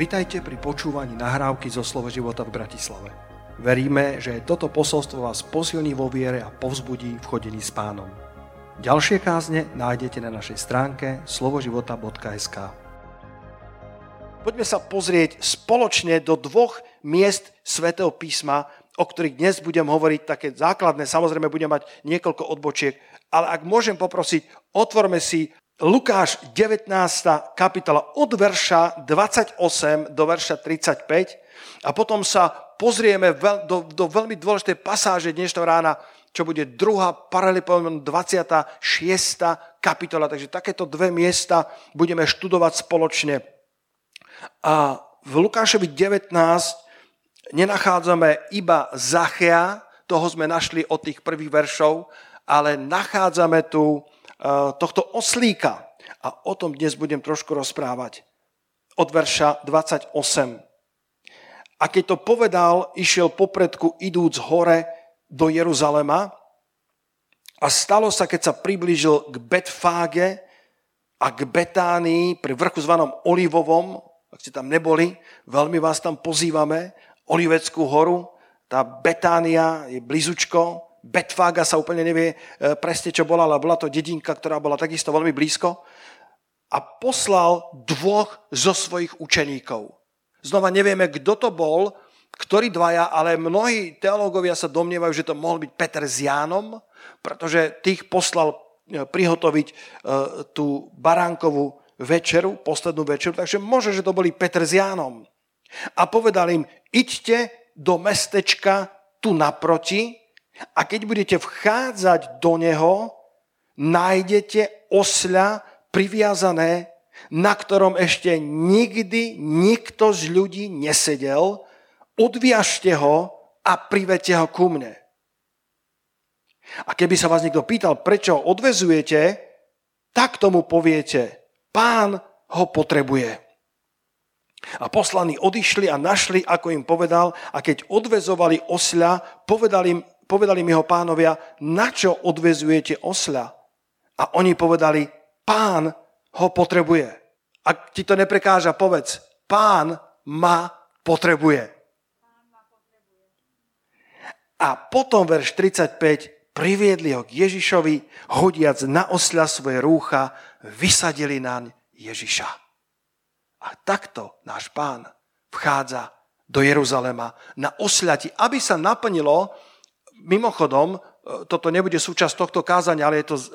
Vitajte pri počúvaní nahrávky zo Slovo života v Bratislave. Veríme, že toto posolstvo vás posilní vo viere a povzbudí v chodení s pánom. Ďalšie kázne nájdete na našej stránke slovoživota.sk Poďme sa pozrieť spoločne do dvoch miest svätého písma, o ktorých dnes budem hovoriť také základné. Samozrejme budem mať niekoľko odbočiek, ale ak môžem poprosiť, otvorme si Lukáš 19. kapitola od verša 28 do verša 35 a potom sa pozrieme do, do veľmi dôležitej pasáže dnešného rána, čo bude druhá paralelipom 26. kapitola. Takže takéto dve miesta budeme študovať spoločne. A v Lukášovi 19 nenachádzame iba Zachea, toho sme našli od tých prvých veršov, ale nachádzame tu tohto oslíka. A o tom dnes budem trošku rozprávať. Od verša 28. A keď to povedal, išiel popredku idúc hore do Jeruzalema a stalo sa, keď sa priblížil k Betfáge a k Betánii pri vrchu zvanom Olivovom, ak ste tam neboli, veľmi vás tam pozývame, Oliveckú horu, tá Betánia je blizučko, Betfága sa úplne nevie e, presne, čo bola, ale bola to dedinka, ktorá bola takisto veľmi blízko. A poslal dvoch zo svojich učeníkov. Znova nevieme, kto to bol, ktorí dvaja, ale mnohí teológovia sa domnievajú, že to mohol byť Peter s Jánom, pretože tých poslal e, prihotoviť e, tú baránkovú večeru, poslednú večeru, takže môže, že to boli Peter s Jánom. A povedal im, iďte do mestečka tu naproti a keď budete vchádzať do neho, nájdete osľa priviazané, na ktorom ešte nikdy nikto z ľudí nesedel, odviažte ho a privete ho ku mne. A keby sa vás niekto pýtal, prečo ho odvezujete, tak tomu poviete, pán ho potrebuje. A poslaní odišli a našli, ako im povedal, a keď odvezovali osľa, povedal im, povedali mi ho pánovia, na čo odvezujete osľa? A oni povedali, pán ho potrebuje. Ak ti to neprekáža, povedz, pán ma potrebuje. A potom verš 35, priviedli ho k Ježišovi, hodiac na osľa svoje rúcha, vysadili naň Ježiša. A takto náš pán vchádza do Jeruzalema na osľati, aby sa naplnilo Mimochodom, e, toto nebude súčasť tohto kázania, ale je to e,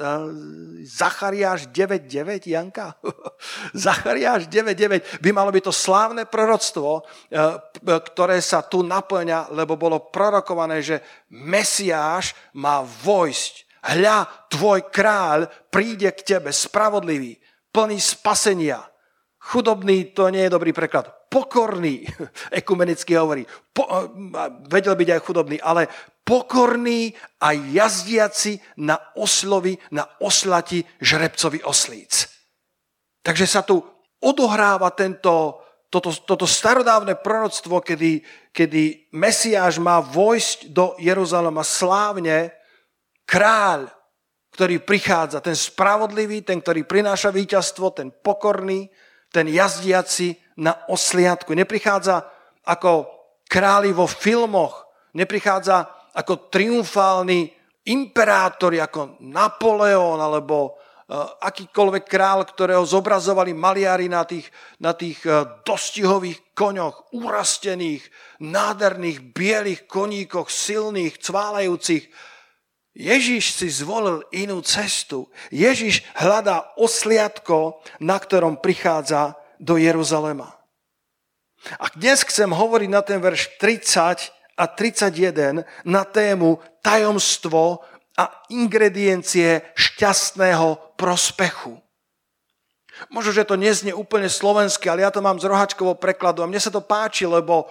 Zachariáš 9.9, Janka? Zachariáš 9.9 by malo byť to slávne proroctvo, e, ktoré sa tu naplňa, lebo bolo prorokované, že Mesiáš má vojsť. Hľa, tvoj kráľ príde k tebe spravodlivý, plný spasenia. Chudobný, to nie je dobrý preklad. Pokorný, ekumenicky hovorí. Po, vedel byť aj chudobný, ale pokorní a jazdiaci na oslovi, na oslati žrebcovi oslíc. Takže sa tu odohráva tento, toto, toto starodávne proroctvo, kedy, kedy Mesiáš má vojsť do Jeruzalema slávne, kráľ, ktorý prichádza, ten spravodlivý, ten, ktorý prináša víťazstvo, ten pokorný, ten jazdiaci na osliadku. Neprichádza ako králi vo filmoch, neprichádza ako triumfálny imperátori, ako Napoleon alebo uh, akýkoľvek král, ktorého zobrazovali maliari na tých, na tých uh, dostihových koňoch, urastených, nádherných, bielých koníkoch, silných, cválajúcich. Ježiš si zvolil inú cestu. Ježiš hľadá osliadko, na ktorom prichádza do Jeruzalema. A dnes chcem hovoriť na ten verš 30, a 31 na tému tajomstvo a ingrediencie šťastného prospechu. Možno, že to neznie úplne slovenské, ale ja to mám z rohačkového prekladu a mne sa to páči, lebo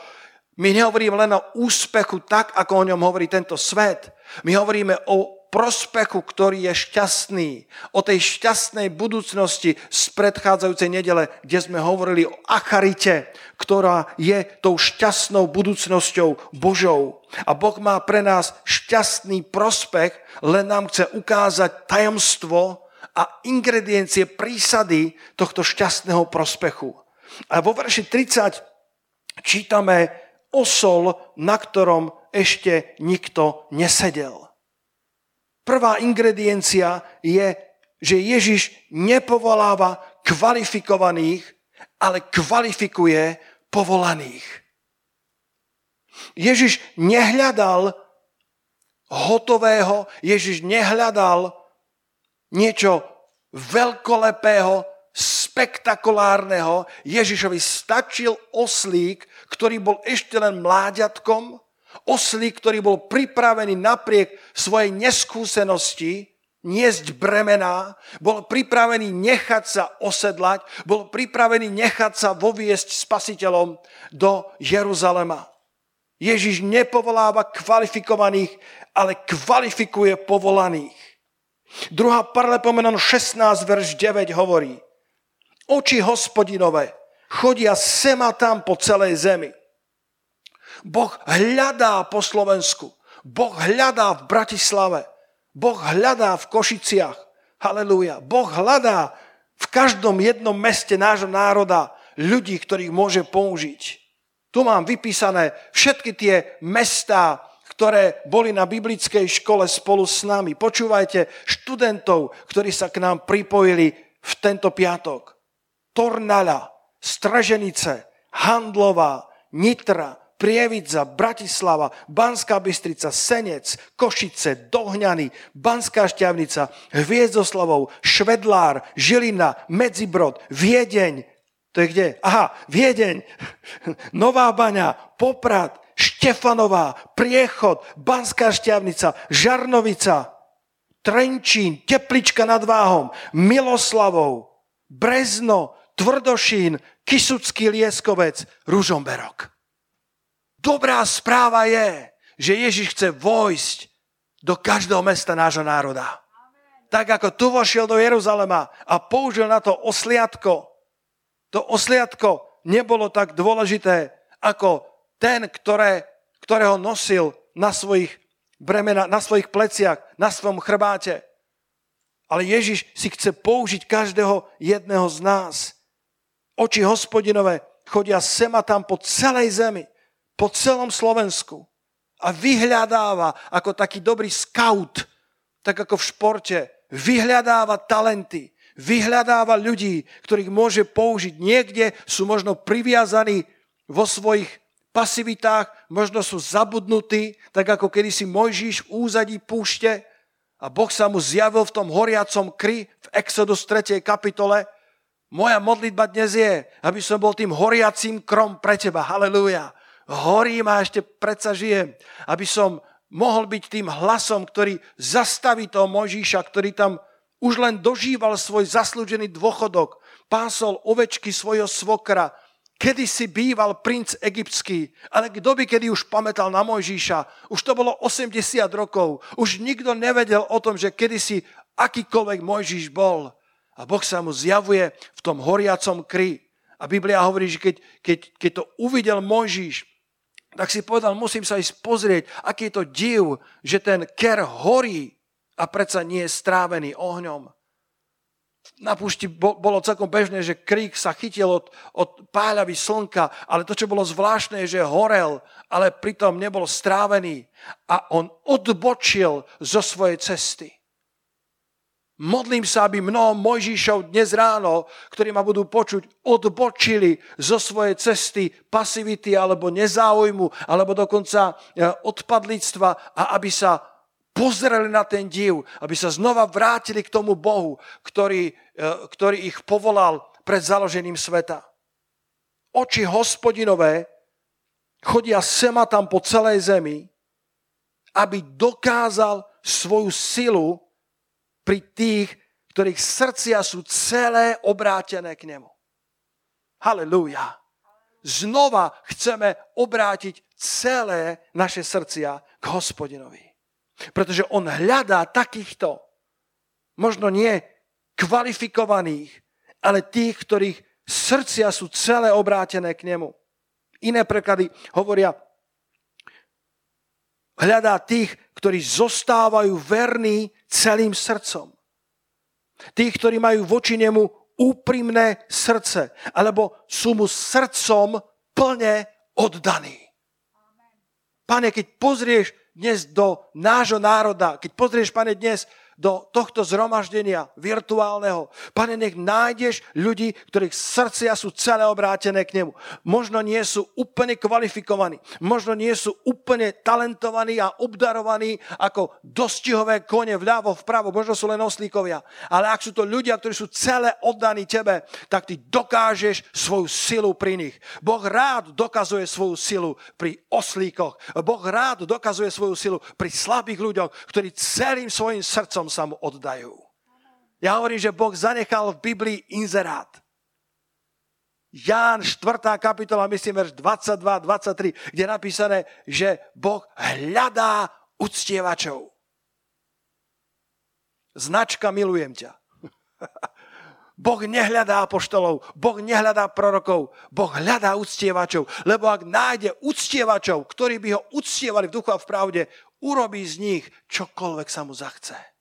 my nehovoríme len o úspechu tak, ako o ňom hovorí tento svet. My hovoríme o prospechu, ktorý je šťastný, o tej šťastnej budúcnosti z predchádzajúcej nedele, kde sme hovorili o acharite, ktorá je tou šťastnou budúcnosťou Božou. A Boh má pre nás šťastný prospech, len nám chce ukázať tajomstvo a ingrediencie, prísady tohto šťastného prospechu. A vo verši 30 čítame osol, na ktorom ešte nikto nesedel. Prvá ingrediencia je, že Ježiš nepovoláva kvalifikovaných, ale kvalifikuje povolaných. Ježiš nehľadal hotového, Ježiš nehľadal niečo veľkolepého, spektakulárneho. Ježišovi stačil oslík, ktorý bol ešte len mláďatkom, oslík, ktorý bol pripravený napriek svojej neskúsenosti niesť bremená, bol pripravený nechať sa osedlať, bol pripravený nechať sa voviesť spasiteľom do Jeruzalema. Ježiš nepovoláva kvalifikovaných, ale kvalifikuje povolaných. Druhá parlepomenon 16, verš 9 hovorí, oči hospodinové chodia sema tam po celej zemi. Boh hľadá po Slovensku. Boh hľadá v Bratislave. Boh hľadá v Košiciach. Halelúja. Boh hľadá v každom jednom meste nášho národa ľudí, ktorých môže použiť. Tu mám vypísané všetky tie mestá, ktoré boli na biblickej škole spolu s nami. Počúvajte študentov, ktorí sa k nám pripojili v tento piatok. Tornala, Straženice, Handlová, Nitra, Prievidza, Bratislava, Banská Bystrica, Senec, Košice, Dohňany, Banská Šťavnica, Hviezdoslavov, Švedlár, Žilina, Medzibrod, Viedeň, to je kde? Aha, Viedeň, Nová Baňa, Poprad, Štefanová, Priechod, Banská Šťavnica, Žarnovica, Trenčín, Teplička nad Váhom, Miloslavov, Brezno, Tvrdošín, Kisucký Lieskovec, Ružomberok. Dobrá správa je, že Ježiš chce vojsť do každého mesta nášho národa. Tak ako tu vošiel do Jeruzalema a použil na to osliadko, to osliadko nebolo tak dôležité ako ten, ktoré, ktorého nosil na svojich, bremena, na svojich pleciach, na svojom chrbáte. Ale Ježiš si chce použiť každého jedného z nás. Oči hospodinové chodia sema tam po celej zemi, po celom Slovensku a vyhľadáva ako taký dobrý scout, tak ako v športe, vyhľadáva talenty, vyhľadáva ľudí, ktorých môže použiť. Niekde sú možno priviazaní vo svojich pasivitách, možno sú zabudnutí, tak ako kedy si Mojžiš v úzadí púšte a Boh sa mu zjavil v tom horiacom kry v Exodus 3. kapitole. Moja modlitba dnes je, aby som bol tým horiacím krom pre teba. Halelúja. Horím a ešte predsa žijem. Aby som mohol byť tým hlasom, ktorý zastaví toho Mojžíša, ktorý tam už len dožíval svoj zaslúžený dôchodok, pásol ovečky svojho svokra, kedy si býval princ egyptský, ale kto by kedy už pamätal na Mojžíša? Už to bolo 80 rokov. Už nikto nevedel o tom, že kedy si akýkoľvek Mojžíš bol. A Boh sa mu zjavuje v tom horiacom kry. A Biblia hovorí, že keď, keď, keď to uvidel Mojžíš, tak si povedal, musím sa ísť pozrieť, aký je to div, že ten ker horí a predsa nie je strávený ohňom. Na púšti bolo celkom bežné, že krík sa chytil od, od páľavy slnka, ale to, čo bolo zvláštne, je, že horel, ale pritom nebol strávený. A on odbočil zo svojej cesty. Modlím sa, aby mnoho Mojžišov dnes ráno, ktorí ma budú počuť, odbočili zo svojej cesty pasivity alebo nezáujmu, alebo dokonca e, odpadlictva a aby sa pozreli na ten div, aby sa znova vrátili k tomu Bohu, ktorý, e, ktorý ich povolal pred založením sveta. Oči hospodinové chodia sema tam po celej zemi, aby dokázal svoju silu pri tých, ktorých srdcia sú celé obrátené k nemu. Halelúja. Znova chceme obrátiť celé naše srdcia k hospodinovi. Pretože on hľadá takýchto, možno nie kvalifikovaných, ale tých, ktorých srdcia sú celé obrátené k nemu. Iné preklady hovoria, hľadá tých, ktorí zostávajú verní celým srdcom. Tých, ktorí majú voči nemu úprimné srdce, alebo sú mu srdcom plne oddaní. Pane, keď pozrieš dnes do nášho národa, keď pozrieš, pane, dnes do tohto zhromaždenia virtuálneho. Pane, nech nájdeš ľudí, ktorých srdcia sú celé obrátené k nemu. Možno nie sú úplne kvalifikovaní, možno nie sú úplne talentovaní a obdarovaní ako dostihové kone vľavo, vpravo, možno sú len oslíkovia. Ale ak sú to ľudia, ktorí sú celé oddaní tebe, tak ty dokážeš svoju silu pri nich. Boh rád dokazuje svoju silu pri oslíkoch. Boh rád dokazuje svoju silu pri slabých ľuďoch, ktorí celým svojim srdcom srdcom sa mu oddajú. Ja hovorím, že Boh zanechal v Biblii inzerát. Ján 4. kapitola, myslím, verš 22, 23, kde je napísané, že Boh hľadá uctievačov. Značka milujem ťa. Boh nehľadá apoštolov, Boh nehľadá prorokov, Boh hľadá uctievačov, lebo ak nájde uctievačov, ktorí by ho uctievali v duchu a v pravde, urobí z nich čokoľvek sa mu zachce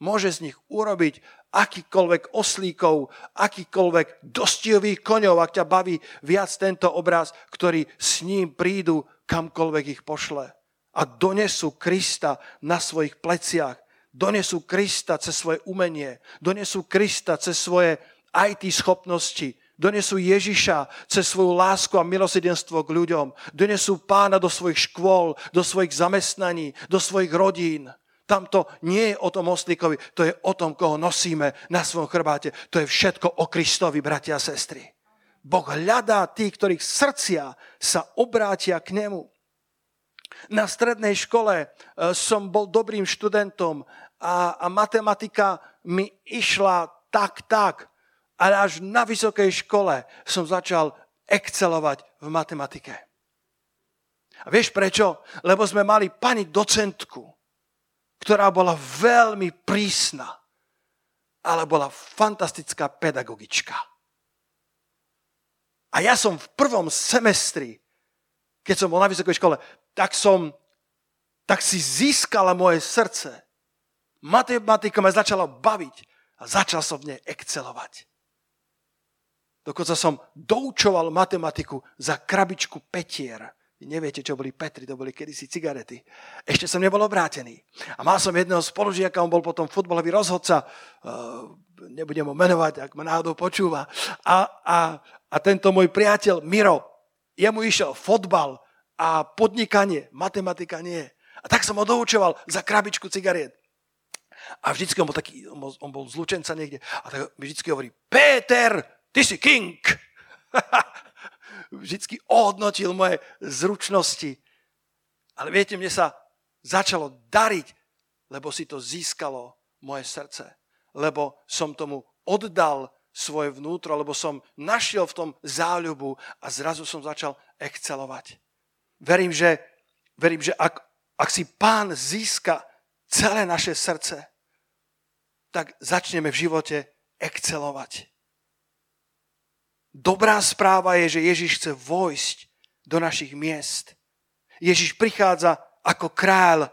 môže z nich urobiť akýkoľvek oslíkov, akýkoľvek dostihových koňov, ak ťa baví viac tento obraz, ktorí s ním prídu kamkoľvek ich pošle. A donesú Krista na svojich pleciach, donesú Krista cez svoje umenie, donesú Krista cez svoje IT schopnosti, donesú Ježiša cez svoju lásku a milosidenstvo k ľuďom, donesú pána do svojich škôl, do svojich zamestnaní, do svojich rodín. Tam to nie je o tom oslíkovi, to je o tom, koho nosíme na svojom chrbáte. To je všetko o Kristovi, bratia a sestry. Boh hľadá tých, ktorých srdcia sa obrátia k nemu. Na strednej škole e, som bol dobrým študentom a, a matematika mi išla tak, tak. Ale až na vysokej škole som začal excelovať v matematike. A vieš prečo? Lebo sme mali pani docentku, ktorá bola veľmi prísna, ale bola fantastická pedagogička. A ja som v prvom semestri, keď som bol na vysokej škole, tak som, tak si získala moje srdce. Matematika ma začala baviť a začal som v nej excelovať. Dokonca som doučoval matematiku za krabičku petier vy neviete, čo boli Petri, to boli kedysi cigarety. Ešte som nebol obrátený. A mal som jedného spolužiaka, on bol potom futbalový rozhodca, uh, nebudem ho menovať, ak ma náhodou počúva. A, a, a tento môj priateľ Miro, jemu išiel fotbal a podnikanie, matematika nie. A tak som ho doučoval za krabičku cigariet. A vždycky on bol taký, on bol, on bol zlučenca niekde. A tak mi vždycky hovorí, Peter, ty si king. vždy ohodnotil moje zručnosti. Ale viete, mne sa začalo dariť, lebo si to získalo moje srdce. Lebo som tomu oddal svoje vnútro, lebo som našiel v tom záľubu a zrazu som začal excelovať. Verím, že, verím, že ak, ak si pán získa celé naše srdce, tak začneme v živote excelovať. Dobrá správa je, že Ježiš chce vojsť do našich miest. Ježiš prichádza ako kráľ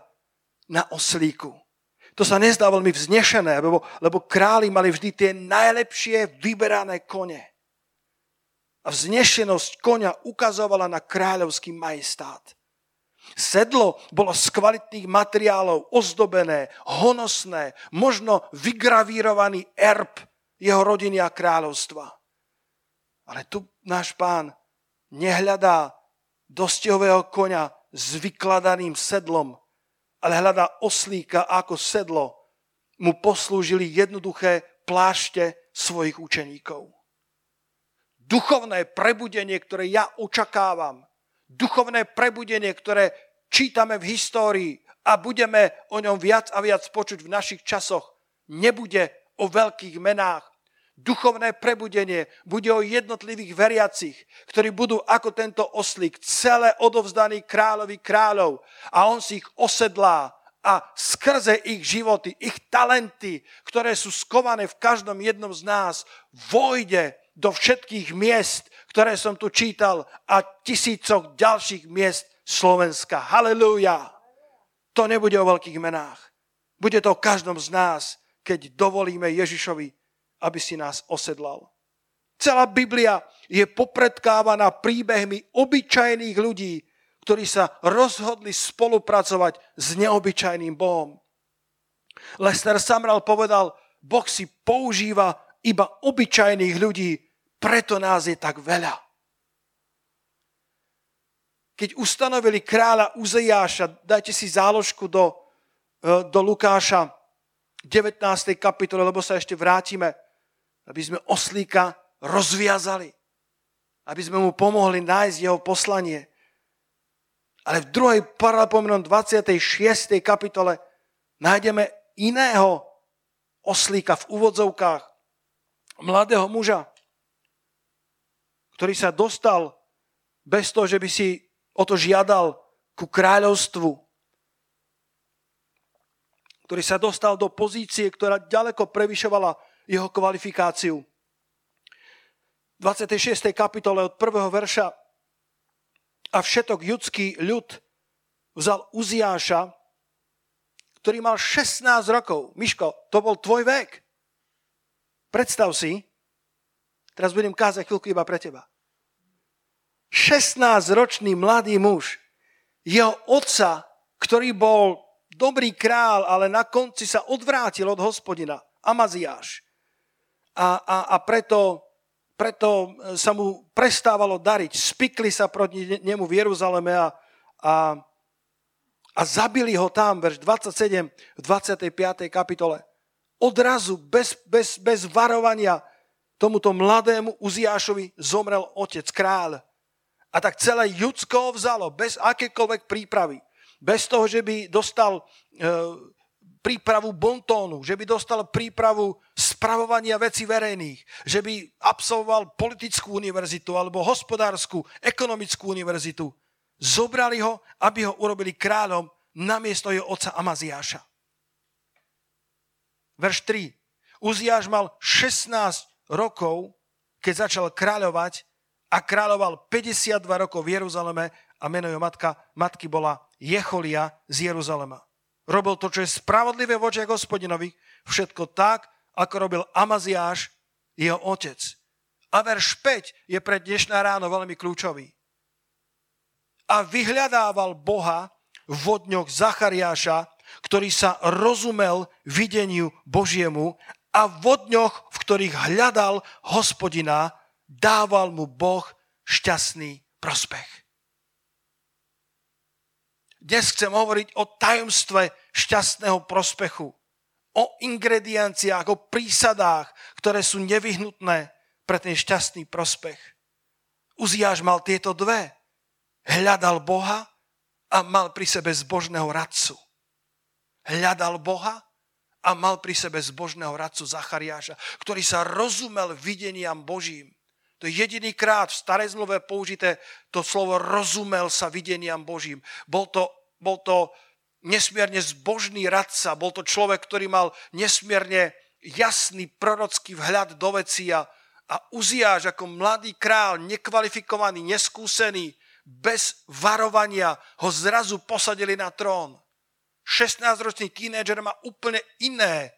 na oslíku. To sa nezdá veľmi vznešené, lebo, lebo králi mali vždy tie najlepšie vyberané kone. A vznešenosť konia ukazovala na kráľovský majestát. Sedlo bolo z kvalitných materiálov, ozdobené, honosné, možno vygravírovaný erb jeho rodiny a kráľovstva. Ale tu náš pán nehľadá dostihového konia s vykladaným sedlom, ale hľadá oslíka ako sedlo. Mu poslúžili jednoduché plášte svojich učeníkov. Duchovné prebudenie, ktoré ja očakávam, duchovné prebudenie, ktoré čítame v histórii a budeme o ňom viac a viac počuť v našich časoch, nebude o veľkých menách, duchovné prebudenie bude o jednotlivých veriacich, ktorí budú ako tento oslík celé odovzdaní kráľovi kráľov a on si ich osedlá a skrze ich životy, ich talenty, ktoré sú skované v každom jednom z nás, vojde do všetkých miest, ktoré som tu čítal a tisícoch ďalších miest Slovenska. Halelúja! To nebude o veľkých menách. Bude to o každom z nás, keď dovolíme Ježišovi aby si nás osedlal. Celá Biblia je popredkávaná príbehmi obyčajných ľudí, ktorí sa rozhodli spolupracovať s neobyčajným Bohom. Lester Samral povedal, Boh si používa iba obyčajných ľudí, preto nás je tak veľa. Keď ustanovili kráľa Uzejáša, dajte si záložku do, e, do Lukáša 19. kapitole, lebo sa ešte vrátime, aby sme oslíka rozviazali, aby sme mu pomohli nájsť jeho poslanie. Ale v druhej paralelpomenom 26. kapitole nájdeme iného oslíka v úvodzovkách, mladého muža, ktorý sa dostal bez toho, že by si o to žiadal ku kráľovstvu, ktorý sa dostal do pozície, ktorá ďaleko prevyšovala jeho kvalifikáciu. 26. kapitole od prvého verša a všetok judský ľud vzal Uziáša, ktorý mal 16 rokov. Miško, to bol tvoj vek. Predstav si, teraz budem kázať chvíľku iba pre teba. 16-ročný mladý muž, jeho otca, ktorý bol dobrý král, ale na konci sa odvrátil od hospodina, Amaziáš. A, a, a preto preto sa mu prestávalo dariť. Spikli sa proti nemu v Jeruzaleme a, a, a zabili ho tam, verš 27 v 25. kapitole. Odrazu, bez, bez, bez varovania, tomuto mladému Uziášovi zomrel otec, kráľ. A tak celé Judsko vzalo, bez akékoľvek prípravy. Bez toho, že by dostal e, prípravu bontónu, že by dostal prípravu spravovania veci verejných, že by absolvoval politickú univerzitu alebo hospodárskú, ekonomickú univerzitu. Zobrali ho, aby ho urobili kráľom namiesto jeho otca Amaziáša. Verš 3. Uziáš mal 16 rokov, keď začal kráľovať a kráľoval 52 rokov v Jeruzaleme a meno jeho matka, matky bola Jecholia z Jeruzalema. Robil to, čo je spravodlivé v očiach hospodinovi, všetko tak, ako robil Amaziáš, jeho otec. A verš 5 je pre dnešná ráno veľmi kľúčový. A vyhľadával Boha v dňoch Zachariáša, ktorý sa rozumel videniu Božiemu a v dňoch, v ktorých hľadal hospodina, dával mu Boh šťastný prospech. Dnes chcem hovoriť o tajomstve šťastného prospechu. O ingredienciách, o prísadách, ktoré sú nevyhnutné pre ten šťastný prospech. Uziáš mal tieto dve. Hľadal Boha a mal pri sebe zbožného radcu. Hľadal Boha a mal pri sebe zbožného radcu Zachariáša, ktorý sa rozumel videniam Božím. To je jediný krát v starej zmluve použité to slovo rozumel sa videniam Božím. Bol to bol to nesmierne zbožný radca, bol to človek, ktorý mal nesmierne jasný prorocký vhľad do veci a, a Uziáš ako mladý král, nekvalifikovaný, neskúsený, bez varovania ho zrazu posadili na trón. 16-ročný tínedžer má úplne iné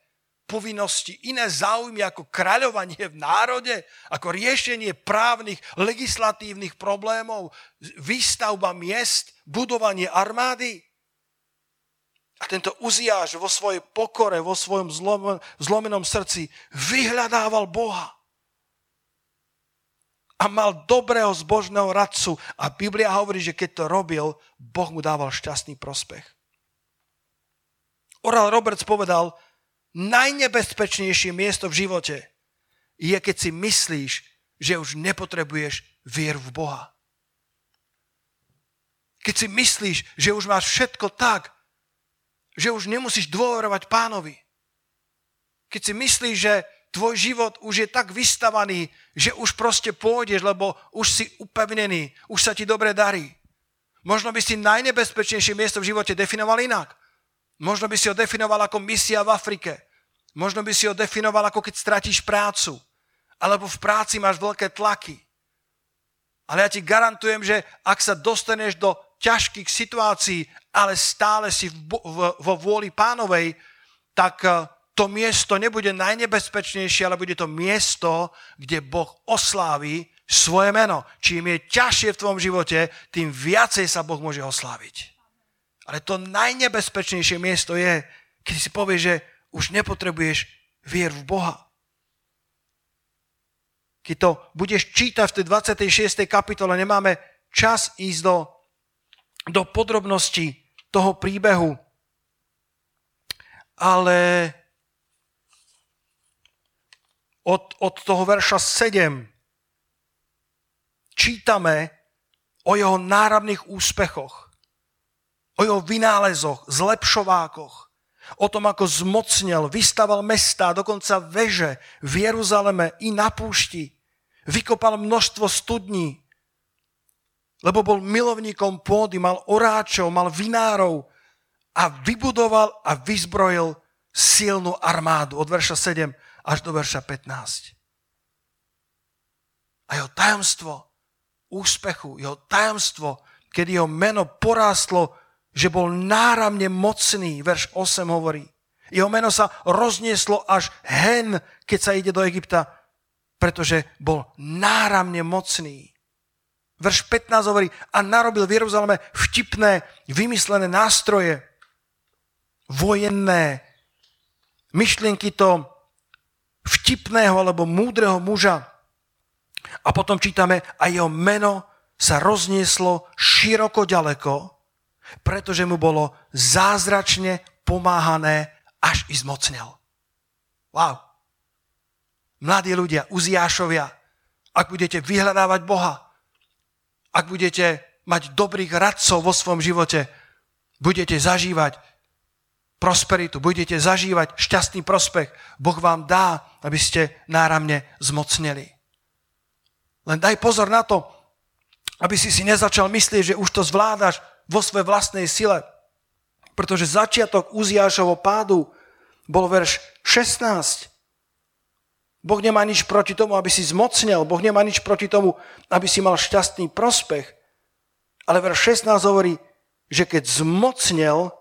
povinnosti, iné záujmy ako kráľovanie v národe, ako riešenie právnych, legislatívnych problémov, výstavba miest, budovanie armády. A tento Uziáš vo svojej pokore, vo svojom zlom, zlomenom srdci vyhľadával Boha. A mal dobrého zbožného radcu. A Biblia hovorí, že keď to robil, Boh mu dával šťastný prospech. Oral Roberts povedal, najnebezpečnejšie miesto v živote je, keď si myslíš, že už nepotrebuješ vieru v Boha. Keď si myslíš, že už máš všetko tak, že už nemusíš dôverovať pánovi. Keď si myslíš, že tvoj život už je tak vystavaný, že už proste pôjdeš, lebo už si upevnený, už sa ti dobre darí. Možno by si najnebezpečnejšie miesto v živote definoval inak. Možno by si ho definoval ako misia v Afrike. Možno by si ho definoval ako keď stratíš prácu. Alebo v práci máš veľké tlaky. Ale ja ti garantujem, že ak sa dostaneš do ťažkých situácií, ale stále si vo vôli pánovej, tak eh, to miesto nebude najnebezpečnejšie, ale bude to miesto, kde Boh oslávi svoje meno. Čím je ťažšie v tvojom živote, tým viacej sa Boh môže osláviť. Ale to najnebezpečnejšie miesto je, keď si povieš, že už nepotrebuješ vier v Boha. Keď to budeš čítať v tej 26. kapitole, nemáme čas ísť do, do podrobností toho príbehu, ale od, od toho verša 7 čítame o jeho náravných úspechoch, o jeho vynálezoch, zlepšovákoch, o tom, ako zmocnil, vystaval mesta, dokonca veže v Jeruzaleme i na púšti. Vykopal množstvo studní, lebo bol milovníkom pôdy, mal oráčov, mal vinárov a vybudoval a vyzbrojil silnú armádu. Od verša 7 až do verša 15. A jeho tajomstvo úspechu, jeho tajomstvo, kedy jeho meno porástlo, že bol náramne mocný, verš 8 hovorí. Jeho meno sa roznieslo až hen, keď sa ide do Egypta, pretože bol náramne mocný. Verš 15 hovorí, a narobil v Jeruzaleme vtipné, vymyslené nástroje, vojenné, myšlienky to vtipného alebo múdreho muža. A potom čítame, a jeho meno sa roznieslo široko ďaleko, pretože mu bolo zázračne pomáhané, až i zmocnel. Wow. Mladí ľudia, uziášovia, ak budete vyhľadávať Boha, ak budete mať dobrých radcov vo svojom živote, budete zažívať prosperitu, budete zažívať šťastný prospech. Boh vám dá, aby ste náramne zmocneli. Len daj pozor na to, aby si si nezačal myslieť, že už to zvládaš vo svojej vlastnej sile. Pretože začiatok Uziášovo pádu bol verš 16. Boh nemá nič proti tomu, aby si zmocnel. Boh nemá nič proti tomu, aby si mal šťastný prospech. Ale verš 16 hovorí, že keď zmocnel,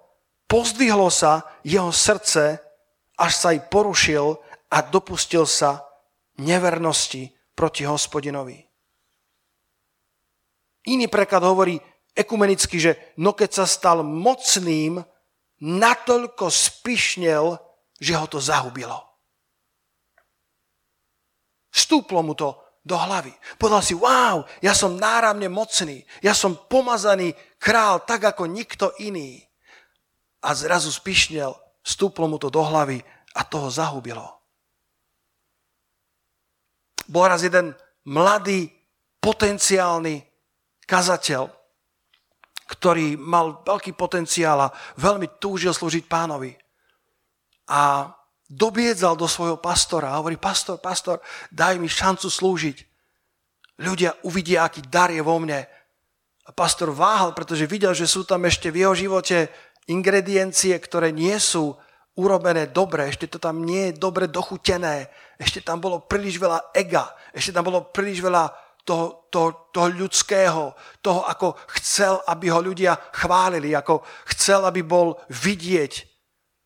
Pozdvihlo sa jeho srdce, až sa aj porušil a dopustil sa nevernosti proti hospodinovi. Iný preklad hovorí ekumenicky, že no keď sa stal mocným, natoľko spišnel, že ho to zahubilo. Stúplo mu to do hlavy. Povedal si, wow, ja som náramne mocný, ja som pomazaný král tak ako nikto iný a zrazu spišnel, stúplo mu to do hlavy a toho zahubilo. Bol raz jeden mladý, potenciálny kazateľ, ktorý mal veľký potenciál a veľmi túžil slúžiť pánovi. A dobiedzal do svojho pastora a hovorí, pastor, pastor, daj mi šancu slúžiť. Ľudia uvidia, aký dar je vo mne. A pastor váhal, pretože videl, že sú tam ešte v jeho živote ingrediencie, ktoré nie sú urobené dobre, ešte to tam nie je dobre dochutené, ešte tam bolo príliš veľa ega, ešte tam bolo príliš veľa toho, toho, toho ľudského, toho, ako chcel, aby ho ľudia chválili, ako chcel, aby bol vidieť.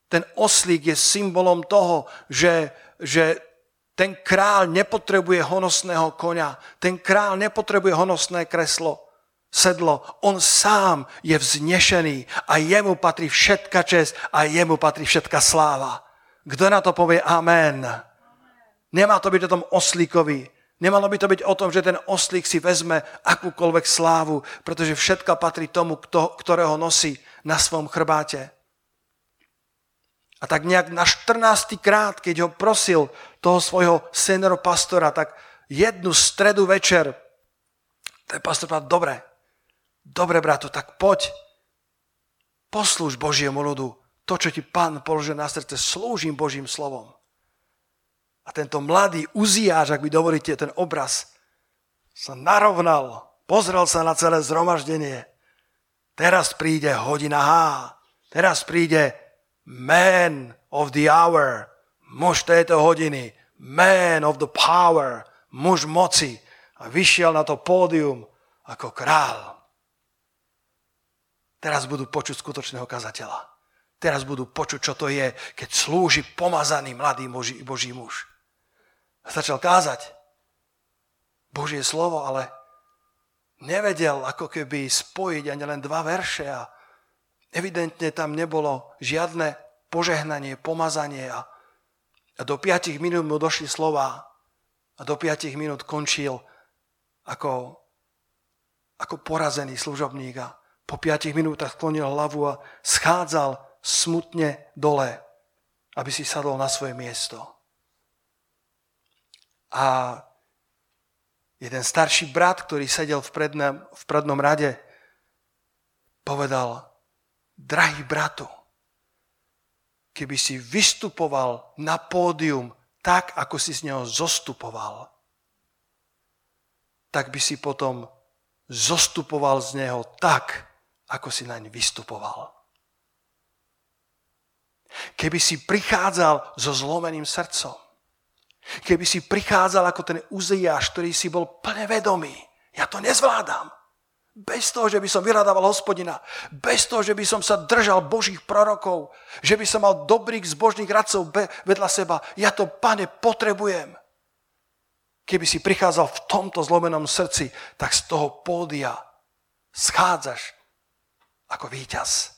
Ten oslík je symbolom toho, že, že ten král nepotrebuje honosného konia, ten král nepotrebuje honosné kreslo sedlo. On sám je vznešený a jemu patrí všetka čest a jemu patrí všetka sláva. Kto na to povie amen? Nemá to byť o tom oslíkovi. Nemalo by to byť o tom, že ten oslík si vezme akúkoľvek slávu, pretože všetka patrí tomu, kto, ktorého nosí na svom chrbáte. A tak nejak na 14. krát, keď ho prosil toho svojho senior pastora, tak jednu stredu večer, ten pastor povedal, dobre, Dobre, brato, tak poď. Poslúž Božiemu ľudu. To, čo ti pán položil na srdce, slúžim Božím slovom. A tento mladý uziáš, ak by dovolíte ten obraz, sa narovnal, pozrel sa na celé zhromaždenie. Teraz príde hodina H. Teraz príde man of the hour, muž tejto hodiny, man of the power, muž moci. A vyšiel na to pódium ako král. Teraz budú počuť skutočného kazateľa. Teraz budú počuť, čo to je, keď slúži pomazaný mladý Boží, Boží muž. A začal kázať Božie slovo, ale nevedel ako keby spojiť ani len dva verše a evidentne tam nebolo žiadne požehnanie, pomazanie a, a do piatich minút mu došli slova a do piatich minút končil ako, ako porazený služobník a po piatich minútach sklonil hlavu a schádzal smutne dole, aby si sadol na svoje miesto. A jeden starší brat, ktorý sedel v prednom, v prednom rade, povedal, drahý bratu, keby si vystupoval na pódium tak, ako si z neho zostupoval, tak by si potom zostupoval z neho tak, ako si naň vystupoval. Keby si prichádzal so zlomeným srdcom, keby si prichádzal ako ten Uziáš, ktorý si bol plne vedomý, ja to nezvládam. Bez toho, že by som vyhľadával hospodina, bez toho, že by som sa držal božích prorokov, že by som mal dobrých zbožných radcov vedľa seba. Ja to, pane, potrebujem. Keby si prichádzal v tomto zlomenom srdci, tak z toho pódia schádzaš ako víťaz.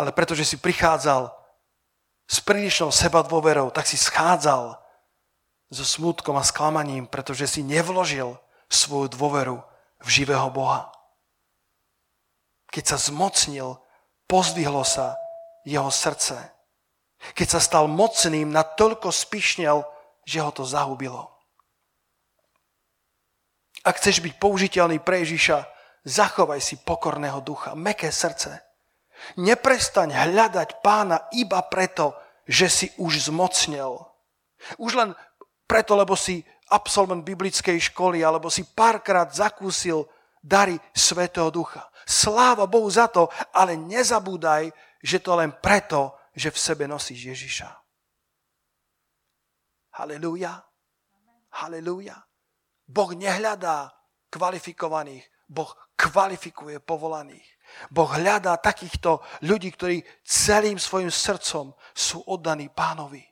Ale pretože si prichádzal s prílišnou seba dôverou, tak si schádzal so smutkom a sklamaním, pretože si nevložil svoju dôveru v živého Boha. Keď sa zmocnil, pozdvihlo sa jeho srdce. Keď sa stal mocným, natoľko spišnel, že ho to zahubilo. Ak chceš byť použiteľný pre Ježiša, zachovaj si pokorného ducha, meké srdce. Neprestaň hľadať pána iba preto, že si už zmocnel. Už len preto, lebo si absolvent biblickej školy, alebo si párkrát zakúsil dary Svetého Ducha. Sláva Bohu za to, ale nezabúdaj, že to len preto, že v sebe nosíš Ježiša. Halelúja. Halelúja. Boh nehľadá kvalifikovaných, Boh kvalifikuje povolaných. Boh hľadá takýchto ľudí, ktorí celým svojim srdcom sú oddaní pánovi.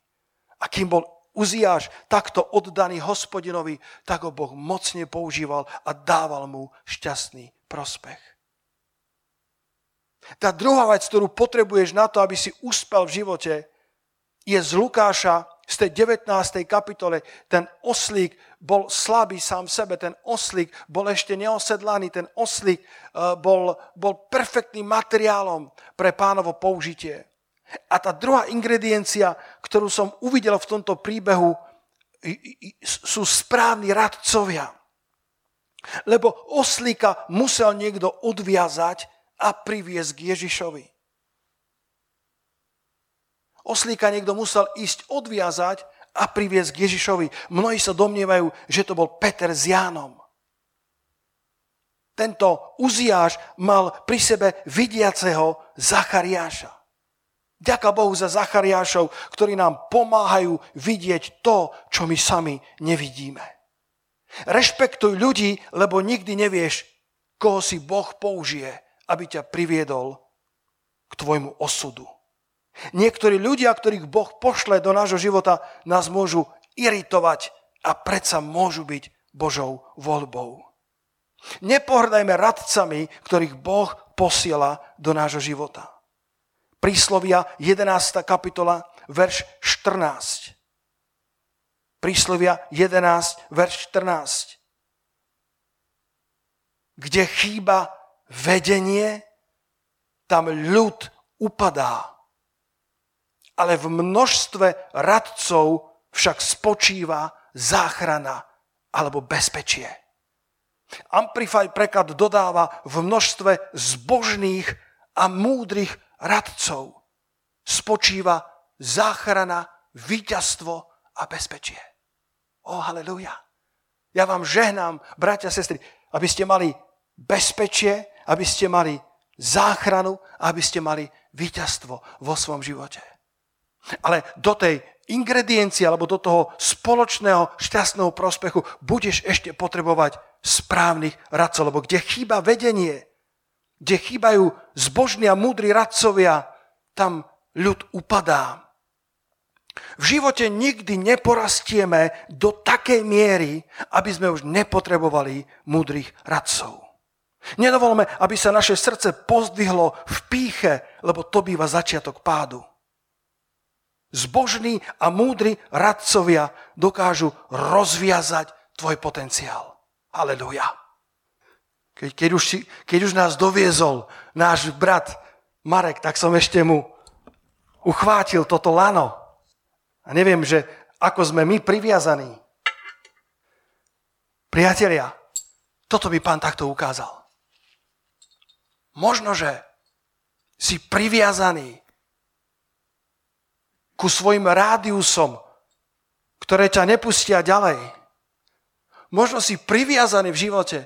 A kým bol Uziáš takto oddaný hospodinovi, tak ho Boh mocne používal a dával mu šťastný prospech. Tá druhá vec, ktorú potrebuješ na to, aby si uspel v živote, je z Lukáša z tej 19. kapitole, ten oslík bol slabý sám v sebe, ten oslík bol ešte neosedlaný, ten oslík eh, bol, bol perfektným materiálom pre pánovo použitie. A tá druhá ingrediencia, ktorú som uvidel v tomto príbehu, sú správni radcovia. Lebo oslíka musel niekto odviazať a priviesť k Ježišovi. Oslíka niekto musel ísť odviazať a priviesť k Ježišovi. Mnohí sa domnievajú, že to bol Peter s Jánom. Tento Uziáš mal pri sebe vidiaceho Zachariáša. Ďaká Bohu za Zachariášov, ktorí nám pomáhajú vidieť to, čo my sami nevidíme. Rešpektuj ľudí, lebo nikdy nevieš, koho si Boh použije, aby ťa priviedol k tvojmu osudu. Niektorí ľudia, ktorých Boh pošle do nášho života, nás môžu iritovať a predsa môžu byť Božou voľbou. Nepohrdajme radcami, ktorých Boh posiela do nášho života. Príslovia 11. kapitola, verš 14. Príslovia 11, verš 14. Kde chýba vedenie, tam ľud upadá ale v množstve radcov však spočíva záchrana alebo bezpečie. Amplify preklad dodáva v množstve zbožných a múdrych radcov spočíva záchrana, víťazstvo a bezpečie. O, haleluja. Ja vám žehnám, bratia a sestry, aby ste mali bezpečie, aby ste mali záchranu, aby ste mali víťazstvo vo svojom živote. Ale do tej ingrediencie alebo do toho spoločného šťastného prospechu budeš ešte potrebovať správnych radcov, lebo kde chýba vedenie, kde chýbajú zbožní a múdri radcovia, tam ľud upadá. V živote nikdy neporastieme do takej miery, aby sme už nepotrebovali múdrych radcov. Nedovolme, aby sa naše srdce pozdvihlo v píche, lebo to býva začiatok pádu. Zbožní a múdri radcovia dokážu rozviazať tvoj potenciál. Aleluja. Keď, keď, už, keď už nás doviezol náš brat Marek, tak som ešte mu uchvátil toto lano. A neviem, že ako sme my priviazaní. Priatelia, toto by pán takto ukázal. Možno, že si priviazaný ku svojim rádiusom, ktoré ťa nepustia ďalej. Možno si priviazaný v živote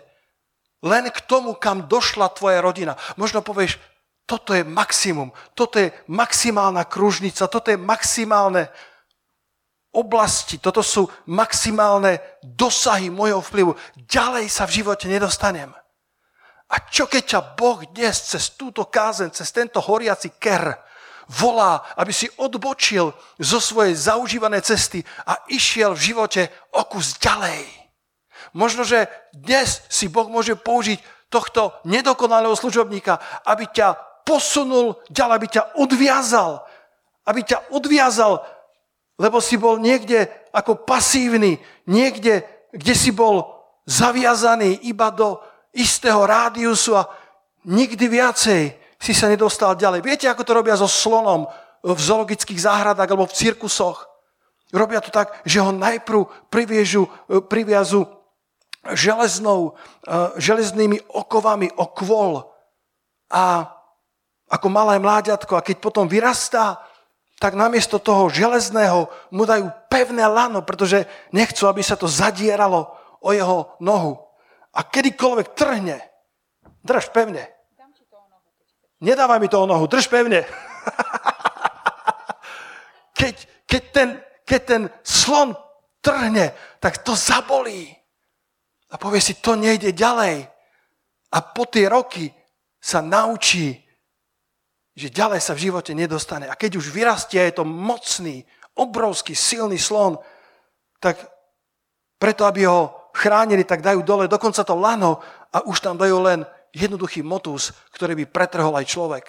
len k tomu, kam došla tvoja rodina. Možno povieš, toto je maximum, toto je maximálna kružnica, toto je maximálne oblasti, toto sú maximálne dosahy mojho vplyvu. Ďalej sa v živote nedostanem. A čo keď ťa Boh dnes cez túto kázen, cez tento horiaci ker volá, aby si odbočil zo svojej zaužívanej cesty a išiel v živote o kus ďalej. Možno, že dnes si Boh môže použiť tohto nedokonalého služobníka, aby ťa posunul ďalej, aby ťa odviazal, aby ťa odviazal, lebo si bol niekde ako pasívny, niekde, kde si bol zaviazaný iba do istého rádiusu a nikdy viacej si sa nedostal ďalej. Viete, ako to robia so slonom v zoologických záhradách alebo v cirkusoch? Robia to tak, že ho najprv priviežu, priviazu železnou, železnými okovami o kvôl a ako malé mláďatko a keď potom vyrastá, tak namiesto toho železného mu dajú pevné lano, pretože nechcú, aby sa to zadieralo o jeho nohu. A kedykoľvek trhne, drž pevne. Nedávaj mi to o nohu, drž pevne. keď, keď, ten, keď ten slon trhne, tak to zabolí. A povie si, to nejde ďalej. A po tie roky sa naučí že ďalej sa v živote nedostane. A keď už vyrastie, je to mocný, obrovský, silný slon, tak preto, aby ho chránili, tak dajú dole dokonca to lano a už tam dajú len jednoduchý motus, ktorý by pretrhol aj človek.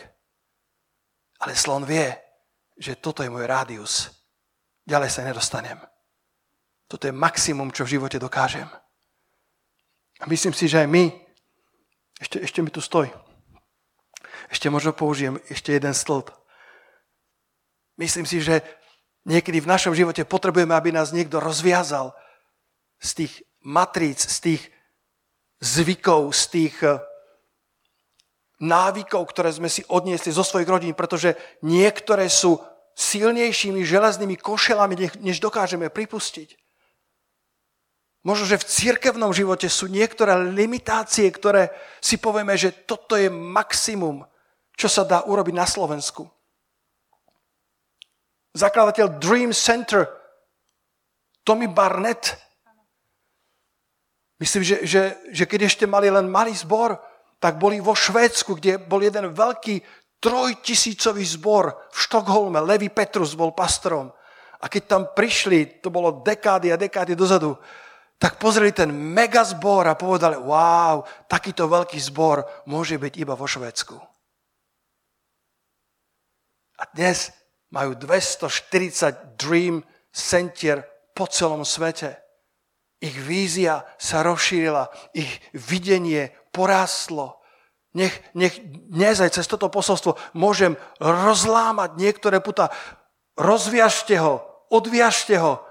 Ale slon vie, že toto je môj rádius. Ďalej sa nedostanem. Toto je maximum, čo v živote dokážem. A myslím si, že aj my, ešte, ešte mi tu stoj, ešte možno použijem ešte jeden stĺp. Myslím si, že niekedy v našom živote potrebujeme, aby nás niekto rozviazal z tých matríc, z tých zvykov, z tých eh, návykov, ktoré sme si odniesli zo svojich rodín, pretože niektoré sú silnejšími železnými košelami, než dokážeme pripustiť. Možno, že v cirkevnom živote sú niektoré limitácie, ktoré si povieme, že toto je maximum čo sa dá urobiť na Slovensku. Zakladateľ Dream Center, Tommy Barnett, myslím, že, že, že keď ešte mali len malý zbor, tak boli vo Švédsku, kde bol jeden veľký trojtisícový zbor v Štokholme. Levi Petrus bol pastorom. A keď tam prišli, to bolo dekády a dekády dozadu, tak pozreli ten mega zbor a povedali, wow, takýto veľký zbor môže byť iba vo Švédsku. A dnes majú 240 Dream Center po celom svete. Ich vízia sa rozšírila, ich videnie porástlo. Nech, nech dnes aj cez toto posolstvo môžem rozlámať niektoré puta. Rozviažte ho, odviažte ho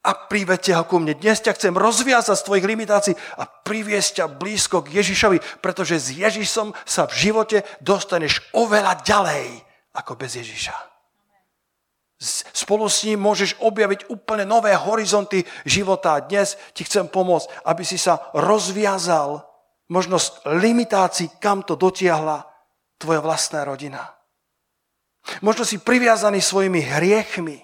a privedte ho ku mne. Dnes ťa chcem rozviazať z tvojich limitácií a priviesť ťa blízko k Ježišovi, pretože s Ježišom sa v živote dostaneš oveľa ďalej ako bez Ježiša. Spolu s ním môžeš objaviť úplne nové horizonty života. Dnes ti chcem pomôcť, aby si sa rozviazal možnosť limitácií, kam to dotiahla tvoja vlastná rodina. Možno si priviazaný svojimi hriechmi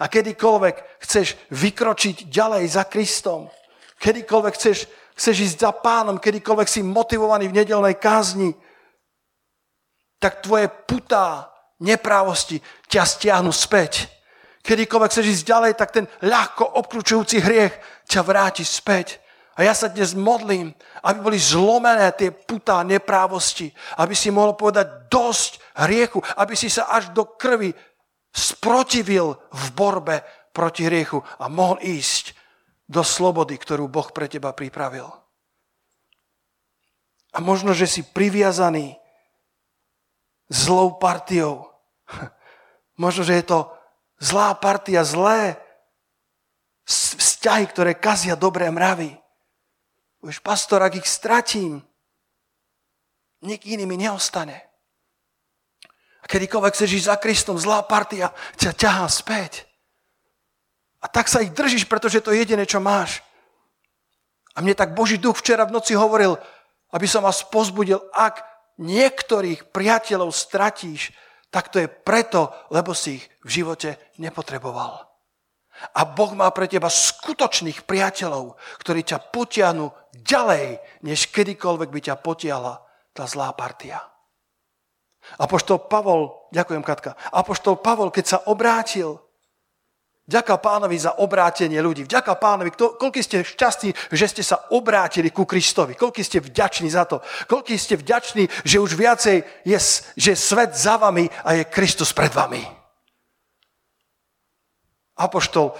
a kedykoľvek chceš vykročiť ďalej za Kristom, kedykoľvek chceš, chceš ísť za pánom, kedykoľvek si motivovaný v nedelnej kázni, tak tvoje putá neprávosti ťa stiahnu späť. Kedykoľvek chceš ísť ďalej, tak ten ľahko obklúčujúci hriech ťa vráti späť. A ja sa dnes modlím, aby boli zlomené tie putá neprávosti, aby si mohol povedať dosť hriechu, aby si sa až do krvi sprotivil v borbe proti hriechu a mohol ísť do slobody, ktorú Boh pre teba pripravil. A možno, že si priviazaný zlou partiou. Možno, že je to zlá partia, zlé vzťahy, ktoré kazia dobré mravy. Už pastor, ak ich stratím, nik iný mi neostane. A kedykoľvek chceš za Kristom, zlá partia ťa ťahá späť. A tak sa ich držíš, pretože to je jediné, čo máš. A mne tak Boží duch včera v noci hovoril, aby som vás pozbudil, ak niektorých priateľov stratíš, tak to je preto, lebo si ich v živote nepotreboval. A Boh má pre teba skutočných priateľov, ktorí ťa potiahnu ďalej, než kedykoľvek by ťa potiahla tá zlá partia. Apoštol Pavol, ďakujem Katka, Apoštol Pavol, keď sa obrátil, Ďaká pánovi za obrátenie ľudí. Vďaka pánovi, koľko ste šťastní, že ste sa obrátili ku Kristovi. Koľko ste vďační za to. Koľko ste vďační, že už viacej je, že svet za vami a je Kristus pred vami. Apoštol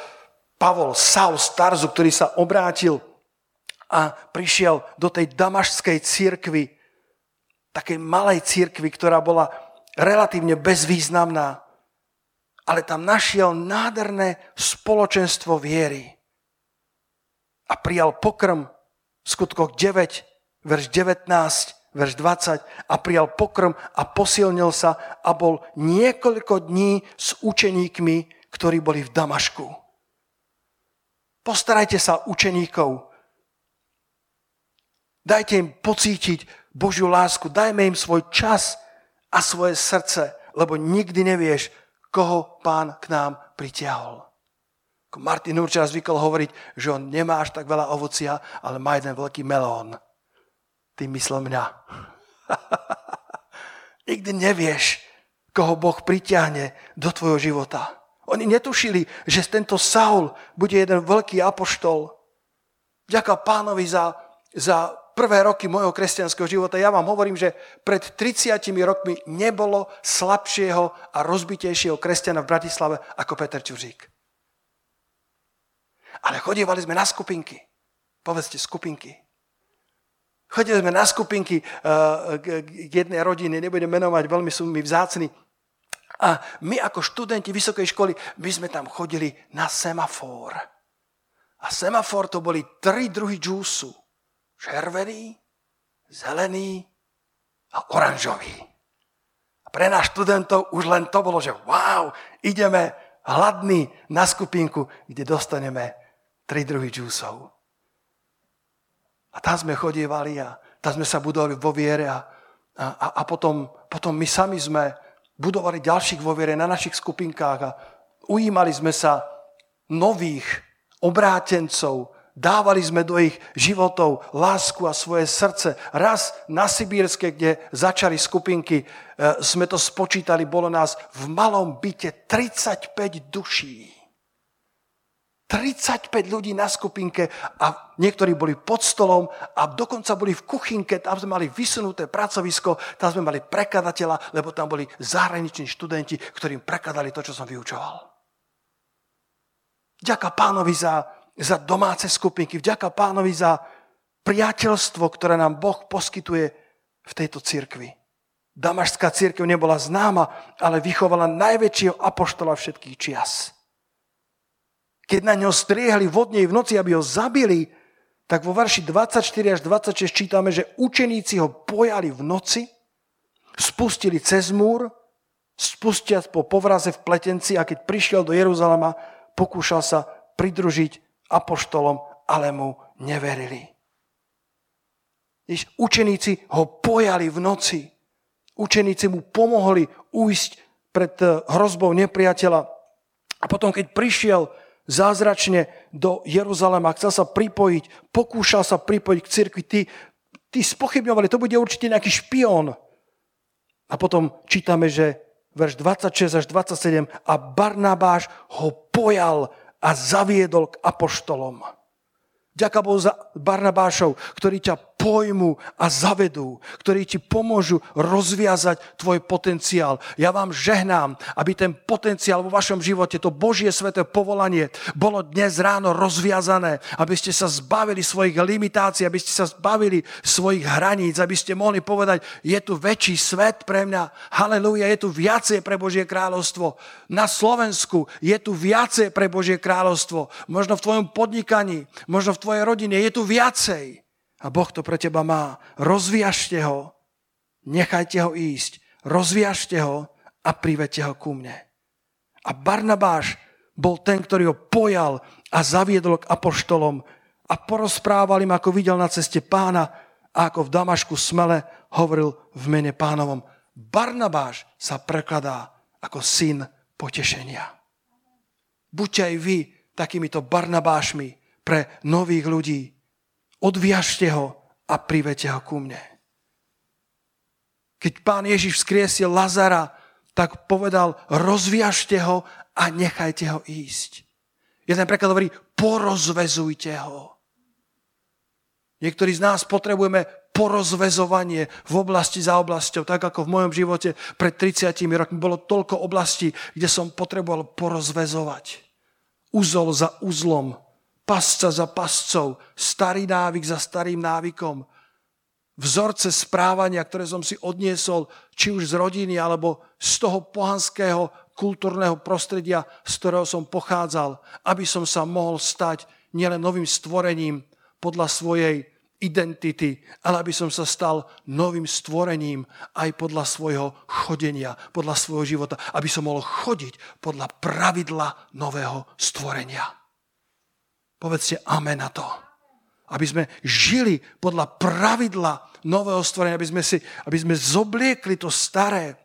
Pavol, Saul z Tarzu, ktorý sa obrátil a prišiel do tej damašskej církvy, takej malej církvy, ktorá bola relatívne bezvýznamná ale tam našiel nádherné spoločenstvo viery. A prijal pokrm v skutkoch 9, verš 19, verš 20 a prijal pokrm a posilnil sa a bol niekoľko dní s učeníkmi, ktorí boli v Damašku. Postarajte sa učeníkov. Dajte im pocítiť Božiu lásku. Dajme im svoj čas a svoje srdce, lebo nikdy nevieš, koho pán k nám pritiahol. Martin Urča zvykol hovoriť, že on nemá až tak veľa ovocia, ale má jeden veľký melón. Ty myslel mňa. Nikdy nevieš, koho Boh pritiahne do tvojho života. Oni netušili, že tento Saul bude jeden veľký apoštol. Ďaká pánovi za, za prvé roky mojho kresťanského života, ja vám hovorím, že pred 30 rokmi nebolo slabšieho a rozbitejšieho kresťana v Bratislave ako Peter Čuřík. Ale chodívali sme na skupinky. Povedzte, skupinky. Chodili sme na skupinky uh, k jednej rodine, nebudem menovať, veľmi sú mi vzácni. A my ako študenti vysokej školy, my sme tam chodili na semafor. A semafor to boli tri druhy džúsu červený, zelený a oranžový. A pre nás študentov už len to bolo, že wow, ideme hladný na skupinku, kde dostaneme tri druhy džúsov. A tam sme chodievali a tam sme sa budovali vo viere a, a, a potom, potom my sami sme budovali ďalších vo viere na našich skupinkách a ujímali sme sa nových obrátencov, Dávali sme do ich životov lásku a svoje srdce. Raz na Sibírske, kde začali skupinky, e, sme to spočítali, bolo nás v malom byte 35 duší. 35 ľudí na skupinke a niektorí boli pod stolom a dokonca boli v kuchynke, tam sme mali vysunuté pracovisko, tam sme mali prekladateľa, lebo tam boli zahraniční študenti, ktorým prekladali to, čo som vyučoval. Ďaká pánovi za za domáce skupinky, vďaka pánovi za priateľstvo, ktoré nám Boh poskytuje v tejto cirkvi. Damašská církev nebola známa, ale vychovala najväčšieho apoštola všetkých čias. Keď na ňo striehali vodnej v noci, aby ho zabili, tak vo verši 24 až 26 čítame, že učeníci ho pojali v noci, spustili cez múr, spustiac po povraze v pletenci a keď prišiel do Jeruzalema, pokúšal sa pridružiť apoštolom, ale mu neverili. Když učeníci ho pojali v noci. Učeníci mu pomohli ujsť pred eh, hrozbou nepriateľa. A potom, keď prišiel zázračne do Jeruzalema, chcel sa pripojiť, pokúšal sa pripojiť k cirkvi, tí, tí spochybňovali, to bude určite nejaký špión. A potom čítame, že verš 26 až 27, a Barnabáš ho pojal a zaviedol k apoštolom. Ďaká Bohu za Barnabášov, ktorí ťa pojmu a zavedú, ktorí ti pomôžu rozviazať tvoj potenciál. Ja vám žehnám, aby ten potenciál vo vašom živote, to Božie sveté povolanie, bolo dnes ráno rozviazané, aby ste sa zbavili svojich limitácií, aby ste sa zbavili svojich hraníc, aby ste mohli povedať, je tu väčší svet pre mňa, halleluja, je tu viacej pre Božie kráľovstvo. Na Slovensku je tu viacej pre Božie kráľovstvo. Možno v tvojom podnikaní, možno v tvojej rodine, je tu viacej. A Boh to pre teba má. Rozviažte ho, nechajte ho ísť, rozviažte ho a privete ho ku mne. A Barnabáš bol ten, ktorý ho pojal a zaviedol k apoštolom a porozprával im, ako videl na ceste pána a ako v Damašku smele hovoril v mene pánovom. Barnabáš sa prekladá ako syn potešenia. Buďte aj vy takýmito Barnabášmi pre nových ľudí. Odviažte ho a privete ho ku mne. Keď pán Ježiš vzkriesil Lazara, tak povedal, rozviažte ho a nechajte ho ísť. Jeden preklad hovorí, porozvezujte ho. Niektorí z nás potrebujeme porozvezovanie v oblasti za oblasťou, tak ako v mojom živote pred 30 rokmi bolo toľko oblastí, kde som potreboval porozvezovať. Uzol za uzlom, pasca za pascou, starý návyk za starým návykom, vzorce správania, ktoré som si odniesol, či už z rodiny, alebo z toho pohanského kultúrneho prostredia, z ktorého som pochádzal, aby som sa mohol stať nielen novým stvorením podľa svojej identity, ale aby som sa stal novým stvorením aj podľa svojho chodenia, podľa svojho života, aby som mohol chodiť podľa pravidla nového stvorenia. Povedzte amen na to. Aby sme žili podľa pravidla nového stvorenia, aby sme, si, aby sme zobliekli to staré.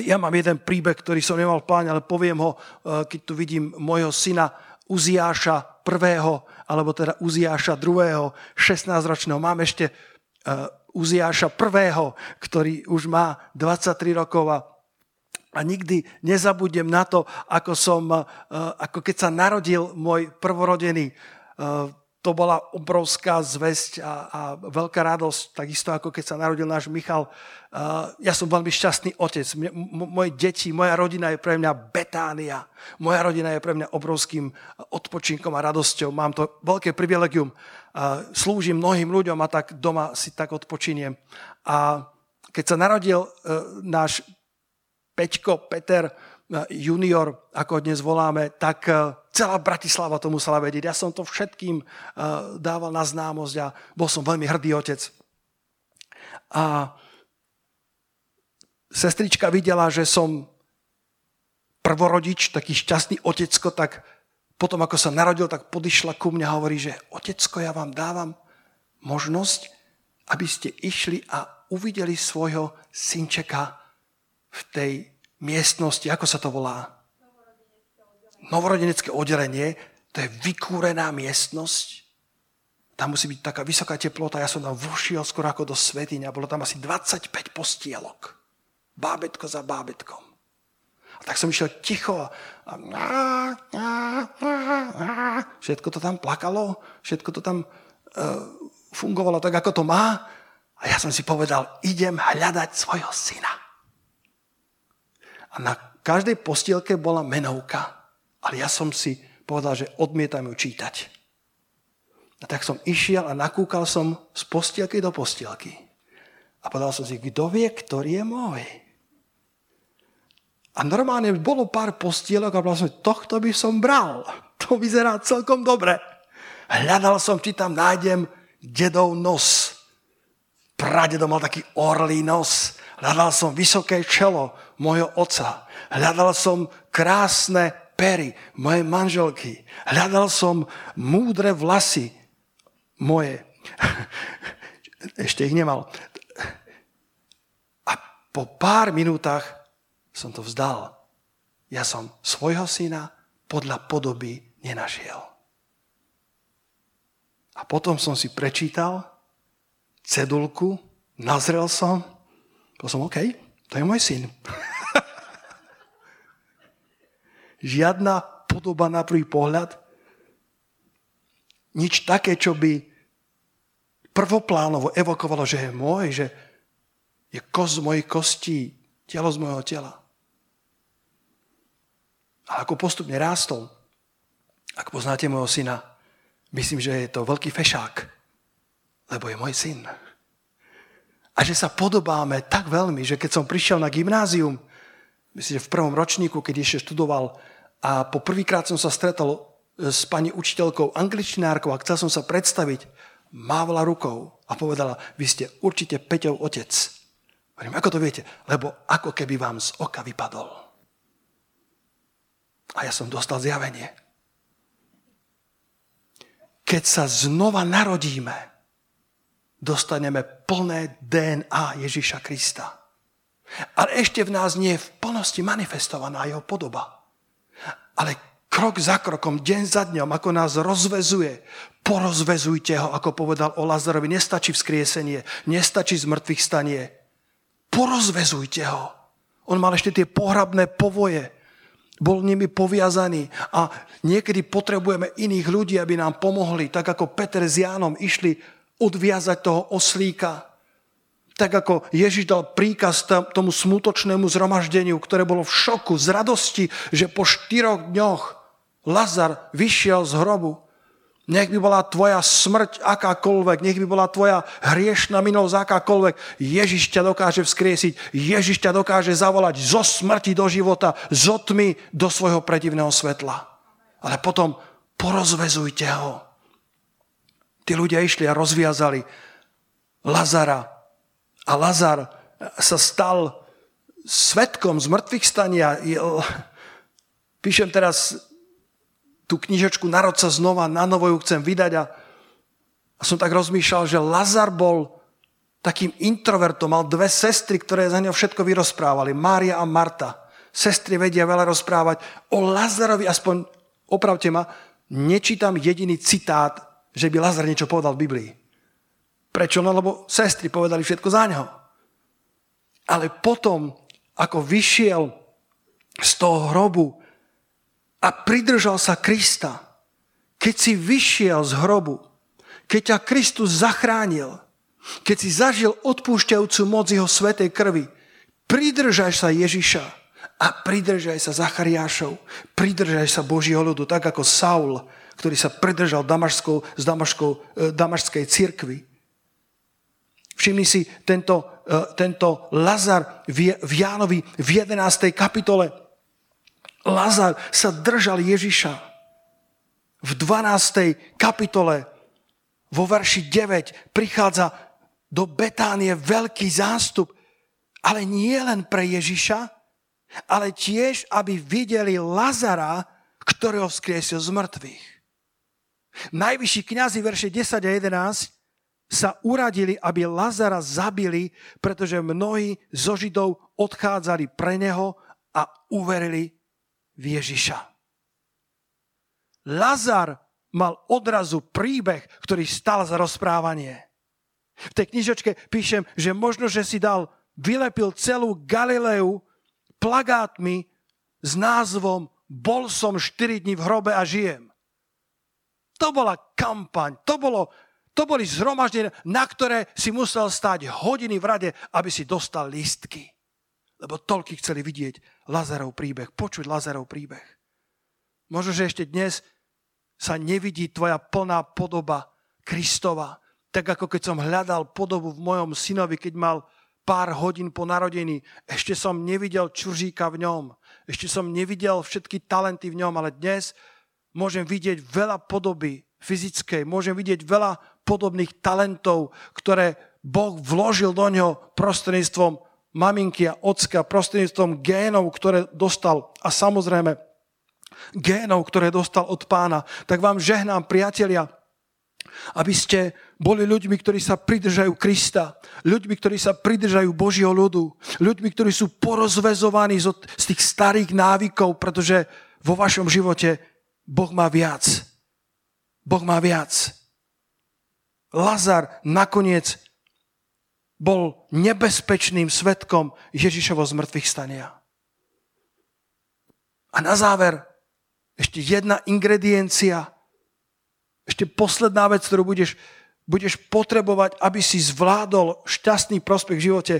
Ja mám jeden príbeh, ktorý som nemal v pláne, ale poviem ho, eh, keď tu vidím môjho syna Uziáša prvého, alebo teda Uziáša druhého, 16-ročného. Mám ešte eh, Uziáša prvého, ktorý už má 23 rokov a a nikdy nezabudnem na to, ako, som, eh, ako keď sa narodil môj prvorodený. Eh, to bola obrovská zväzť a, a veľká radosť, takisto ako keď sa narodil náš Michal. Eh, ja som veľmi šťastný otec. Moje deti, moja rodina je pre mňa betánia. Moja rodina je pre mňa obrovským odpočinkom a radosťou. Mám to veľké privilegium. Slúžim mnohým ľuďom a tak doma si tak odpočiniem. A keď sa narodil náš Peťko, Peter eh, junior, ako dnes voláme, tak eh, celá Bratislava to musela vedieť. Ja som to všetkým eh, dával na známosť a bol som veľmi hrdý otec. A sestrička videla, že som prvorodič, taký šťastný otecko, tak potom, ako sa narodil, tak podišla ku mne a hovorí, že otecko, ja vám dávam možnosť, aby ste išli a uvideli svojho synčeka v tej miestnosti, ako sa to volá? Novorodenecké oddelenie. To je vykúrená miestnosť. Tam musí byť taká vysoká teplota. Ja som tam vošiel skoro ako do svetiňa. Bolo tam asi 25 postielok. Bábetko za bábetkom. A tak som išiel ticho a, a všetko to tam plakalo, všetko to tam uh, fungovalo tak, ako to má. A ja som si povedal, idem hľadať svojho syna. A na každej postielke bola menovka, ale ja som si povedal, že odmietam ju čítať. A tak som išiel a nakúkal som z postielky do postielky. A povedal som si, kto vie, ktorý je môj. A normálne bolo pár postielok a povedal som, tohto by som bral. To vyzerá celkom dobre. Hľadal som, či tam nájdem dedov nos. Pradedo mal taký orlý nos. Hľadal som vysoké čelo môjho otca. Hľadal som krásne pery mojej manželky. Hľadal som múdre vlasy moje. Ešte ich nemal. A po pár minútach som to vzdal. Ja som svojho syna podľa podoby nenašiel. A potom som si prečítal cedulku, nazrel som, to som OK, to je môj syn. Žiadna podoba na prvý pohľad. Nič také, čo by prvoplánovo evokovalo, že je môj, že je kost z mojej kostí, telo z mojho tela. A ako postupne rástol, ak poznáte môjho syna, myslím, že je to veľký fešák, lebo je môj syn. A že sa podobáme tak veľmi, že keď som prišiel na gymnázium, myslím, že v prvom ročníku, keď ešte študoval, a po prvýkrát som sa stretol s pani učiteľkou angličtinárkou a chcel som sa predstaviť, mávla rukou a povedala, vy ste určite Peťov otec. Hovorím, ako to viete? Lebo ako keby vám z oka vypadol. A ja som dostal zjavenie. Keď sa znova narodíme, dostaneme plné DNA Ježiša Krista. Ale ešte v nás nie je v plnosti manifestovaná jeho podoba. Ale krok za krokom, deň za dňom, ako nás rozvezuje, porozvezujte ho, ako povedal o Lazarovi. Nestačí vzkriesenie, nestačí z mŕtvych stanie. Porozvezujte ho. On mal ešte tie pohrabné povoje. Bol nimi poviazaný a niekedy potrebujeme iných ľudí, aby nám pomohli, tak ako Peter s Jánom išli odviazať toho oslíka. Tak ako Ježiš dal príkaz tomu smutočnému zhromaždeniu, ktoré bolo v šoku, z radosti, že po štyroch dňoch Lazar vyšiel z hrobu. Nech by bola tvoja smrť akákoľvek, nech by bola tvoja hriešna minulosť akákoľvek. Ježiš ťa dokáže vzkriesiť, Ježiš ťa dokáže zavolať zo smrti do života, zo tmy do svojho predivného svetla. Ale potom porozvezujte ho Tí ľudia išli a rozviazali Lazara. A Lazar sa stal svetkom z mŕtvych stania. Píšem teraz tú knižočku Narod sa znova, na novo ju chcem vydať a, a som tak rozmýšľal, že Lazar bol takým introvertom, mal dve sestry, ktoré za ňou všetko vyrozprávali, Mária a Marta. Sestry vedia veľa rozprávať. O Lazarovi, aspoň opravte ma, nečítam jediný citát že by Lazar niečo povedal v Biblii. Prečo? No lebo sestry povedali všetko za ňo. Ale potom, ako vyšiel z toho hrobu a pridržal sa Krista, keď si vyšiel z hrobu, keď ťa Kristus zachránil, keď si zažil odpúšťajúcu moc jeho svetej krvi, pridržaj sa Ježiša a pridržaj sa Zachariášov, pridržaj sa Božieho ľudu, tak ako Saul ktorý sa pridržal Damaškou, z Damaškou, e, Damašskej cirkvi. Všimni si tento, e, tento Lazar v Jánovi v 11. kapitole. Lazar sa držal Ježiša. V 12. kapitole vo verši 9 prichádza do Betánie veľký zástup, ale nie len pre Ježiša, ale tiež, aby videli Lazara, ktorého vzkriesil z mŕtvych. Najvyšší kniazy verše 10 a 11 sa uradili, aby Lazara zabili, pretože mnohí zo Židov odchádzali pre neho a uverili v Ježiša. Lazar mal odrazu príbeh, ktorý stal za rozprávanie. V tej knižočke píšem, že možno, že si dal, vylepil celú Galileu plagátmi s názvom Bol som 4 dní v hrobe a žijem. To bola kampaň, to, bolo, to boli zhromaždenia, na ktoré si musel stať hodiny v rade, aby si dostal lístky. Lebo toľky chceli vidieť Lazarov príbeh, počuť Lazarov príbeh. Možno, že ešte dnes sa nevidí tvoja plná podoba Kristova. Tak ako keď som hľadal podobu v mojom synovi, keď mal pár hodín po narodení, ešte som nevidel čuržíka v ňom, ešte som nevidel všetky talenty v ňom, ale dnes môžem vidieť veľa podoby fyzickej, môžem vidieť veľa podobných talentov, ktoré Boh vložil do ňoho prostredníctvom maminky a ocka, prostredníctvom génov, ktoré dostal a samozrejme génov, ktoré dostal od pána. Tak vám žehnám, priatelia, aby ste boli ľuďmi, ktorí sa pridržajú Krista, ľuďmi, ktorí sa pridržajú Božieho ľudu, ľuďmi, ktorí sú porozvezovaní z tých starých návykov, pretože vo vašom živote Boh má viac. Boh má viac. Lazar nakoniec bol nebezpečným svetkom Ježišovo zmrtvých stania. A na záver Ešte jedna ingrediencia. Ešte posledná vec, ktorú budeš, budeš potrebovať, aby si zvládol šťastný prospech v živote.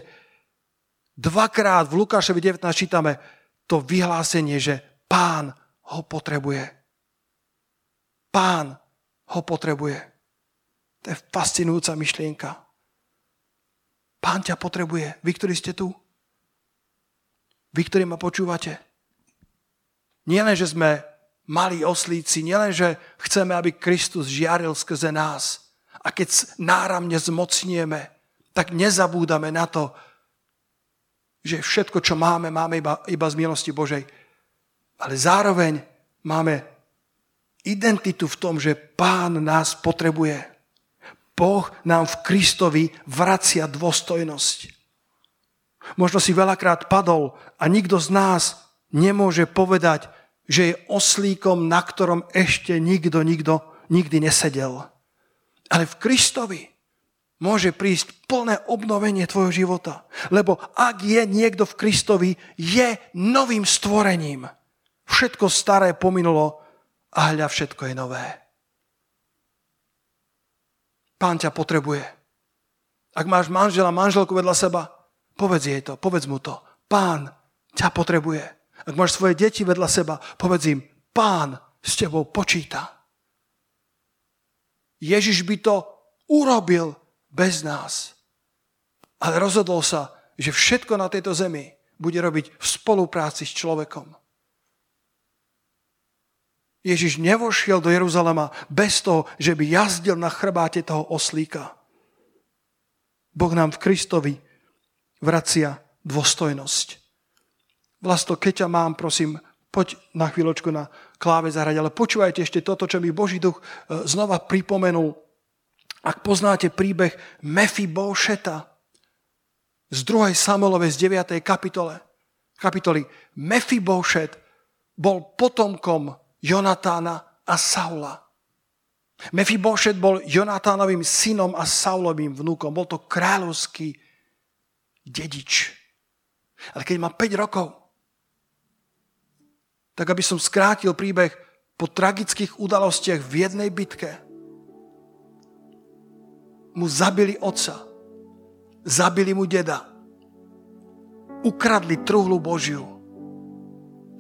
Dvakrát v Lukášovi 19 čítame to vyhlásenie, že pán ho potrebuje. Pán ho potrebuje. To je fascinujúca myšlienka. Pán ťa potrebuje. Vy, ktorí ste tu. Vy, ktorí ma počúvate. Nielen, že sme malí oslíci, nielen, že chceme, aby Kristus žiaril skrze nás. A keď náramne zmocnieme, tak nezabúdame na to, že všetko, čo máme, máme iba, iba z milosti Božej. Ale zároveň máme identitu v tom, že Pán nás potrebuje. Boh nám v Kristovi vracia dôstojnosť. Možno si veľakrát padol a nikto z nás nemôže povedať, že je oslíkom, na ktorom ešte nikto, nikto nikdy nesedel. Ale v Kristovi môže prísť plné obnovenie tvojho života. Lebo ak je niekto v Kristovi, je novým stvorením. Všetko staré pominulo a hľa všetko je nové. Pán ťa potrebuje. Ak máš manžela, manželku vedľa seba, povedz jej to, povedz mu to. Pán ťa potrebuje. Ak máš svoje deti vedľa seba, povedz im, pán s tebou počíta. Ježiš by to urobil bez nás. Ale rozhodol sa, že všetko na tejto zemi bude robiť v spolupráci s človekom. Ježiš nevošiel do Jeruzalema bez toho, že by jazdil na chrbáte toho oslíka. Boh nám v Kristovi vracia dôstojnosť. Vlasto, keď ťa mám, prosím, poď na chvíľočku na kláve zahrať, ale počúvajte ešte toto, čo mi Boží duch e, znova pripomenul. Ak poznáte príbeh Mefibošeta z 2. Samuelovej z 9. kapitole, kapitoly, Mefibošet bol potomkom Jonatána a Saula. Mefibošet bol Jonatánovým synom a Saulovým vnúkom. Bol to kráľovský dedič. Ale keď má 5 rokov, tak aby som skrátil príbeh po tragických udalostiach v jednej bitke, mu zabili otca, zabili mu deda, ukradli truhlu Božiu,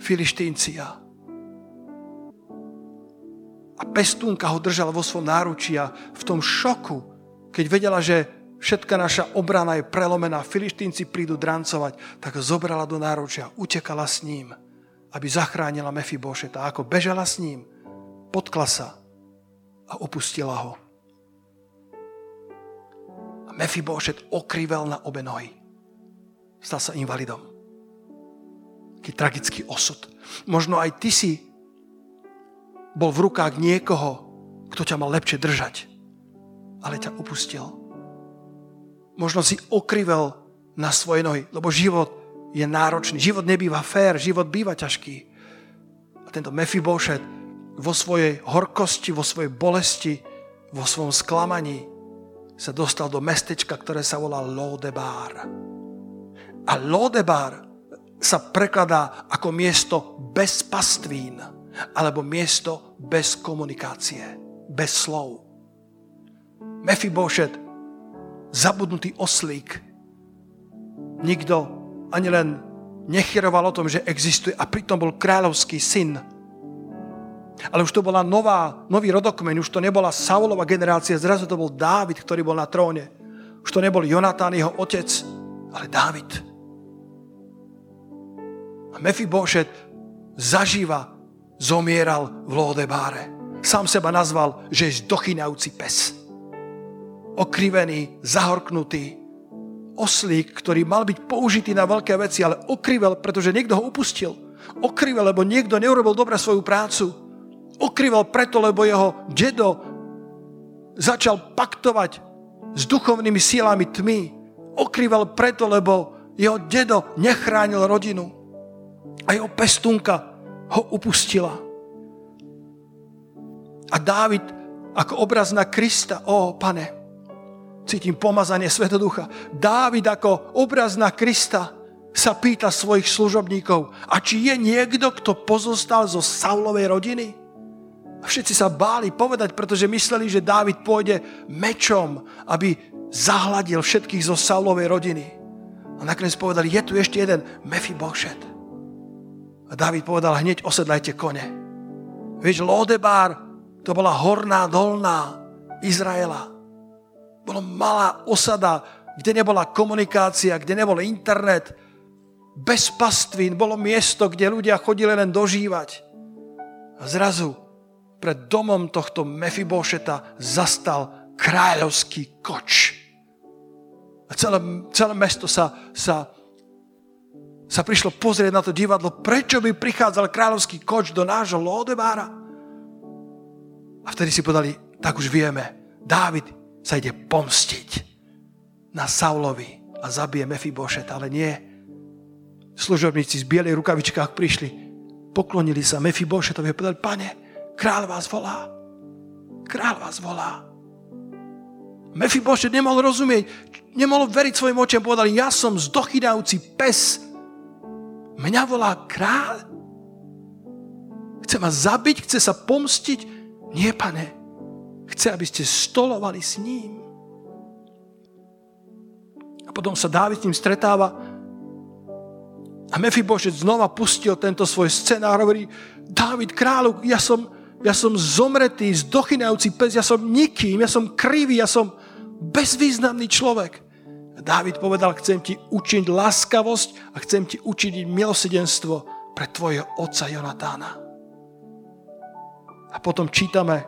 Filištíncia. A pestúnka ho držala vo svojom náručí a v tom šoku, keď vedela, že všetka naša obrana je prelomená, filištínci prídu drancovať, tak zobrala do náručia, utekala s ním, aby zachránila Mefibošeta. A ako bežala s ním, potkla sa a opustila ho. A Mefibošet okrivel na obe nohy. Stal sa invalidom. Taký tragický osud. Možno aj ty si bol v rukách niekoho, kto ťa mal lepšie držať, ale ťa upustil. Možno si okrivel na svoje nohy, lebo život je náročný. Život nebýva fér, život býva ťažký. A tento Mefibošet vo svojej horkosti, vo svojej bolesti, vo svojom sklamaní sa dostal do mestečka, ktoré sa volá Lodebar. A Lodebar sa prekladá ako miesto bez pastvín alebo miesto bez komunikácie, bez slov. Mefibošet, zabudnutý oslík. Nikto ani len nechyroval o tom, že existuje a pritom bol kráľovský syn. Ale už to bola nová, nový rodokmeň, už to nebola Saulova generácia, zrazu to bol Dávid, ktorý bol na tróne. Už to nebol Jonatán, jeho otec, ale Dávid. A Mefibošet zažíva zomieral v Lodebáre. Sám seba nazval, že je dochynajúci pes. Okrivený, zahorknutý, oslík, ktorý mal byť použitý na veľké veci, ale okrivel, pretože niekto ho upustil. Okrivel, lebo niekto neurobil dobre svoju prácu. Okrivel preto, lebo jeho dedo začal paktovať s duchovnými sílami tmy. Okrivel preto, lebo jeho dedo nechránil rodinu. A jeho pestúnka ho upustila. A Dávid ako obraz na Krista, ó pane, cítim pomazanie Svetoducha. Dávid ako obraz na Krista sa pýta svojich služobníkov, a či je niekto, kto pozostal zo Saulovej rodiny? A všetci sa báli povedať, pretože mysleli, že Dávid pôjde mečom, aby zahladil všetkých zo Saulovej rodiny. A nakoniec povedali, je tu ešte jeden Mephibosheth. A Dávid povedal, hneď osedlajte kone. Vieš, Lodebár, to bola horná, dolná Izraela. Bola malá osada, kde nebola komunikácia, kde nebol internet, bez pastvín, bolo miesto, kde ľudia chodili len dožívať. A zrazu pred domom tohto Mefibošeta zastal kráľovský koč. A celé, celé mesto sa, sa, sa prišlo pozrieť na to divadlo, prečo by prichádzal kráľovský koč do nášho Lodebára. A vtedy si podali, tak už vieme, Dávid sa ide pomstiť na Saulovi a zabije Mefibošeta, ale nie služobníci z bielej rukavičkách prišli, poklonili sa Mefibošetovi a povedali, pane, kráľ vás volá. Kráľ vás volá. Mefibošet nemohol rozumieť, nemohol veriť svojim očiam, povedali, ja som zdochynajúci pes. Mňa volá kráľ? Chce ma zabiť, chce sa pomstiť? Nie, pane. Chce, aby ste stolovali s ním. A potom sa Dávid s ním stretáva a Mefibošet znova pustil tento svoj scenár, hovorí, Dávid kráľu, ja som, ja som zomretý, zdochynajúci pes, ja som nikým, ja som krivý, ja som bezvýznamný človek. Dávid povedal, chcem ti učiť láskavosť a chcem ti učiť milosedenstvo pre tvojho otca Jonatána. A potom čítame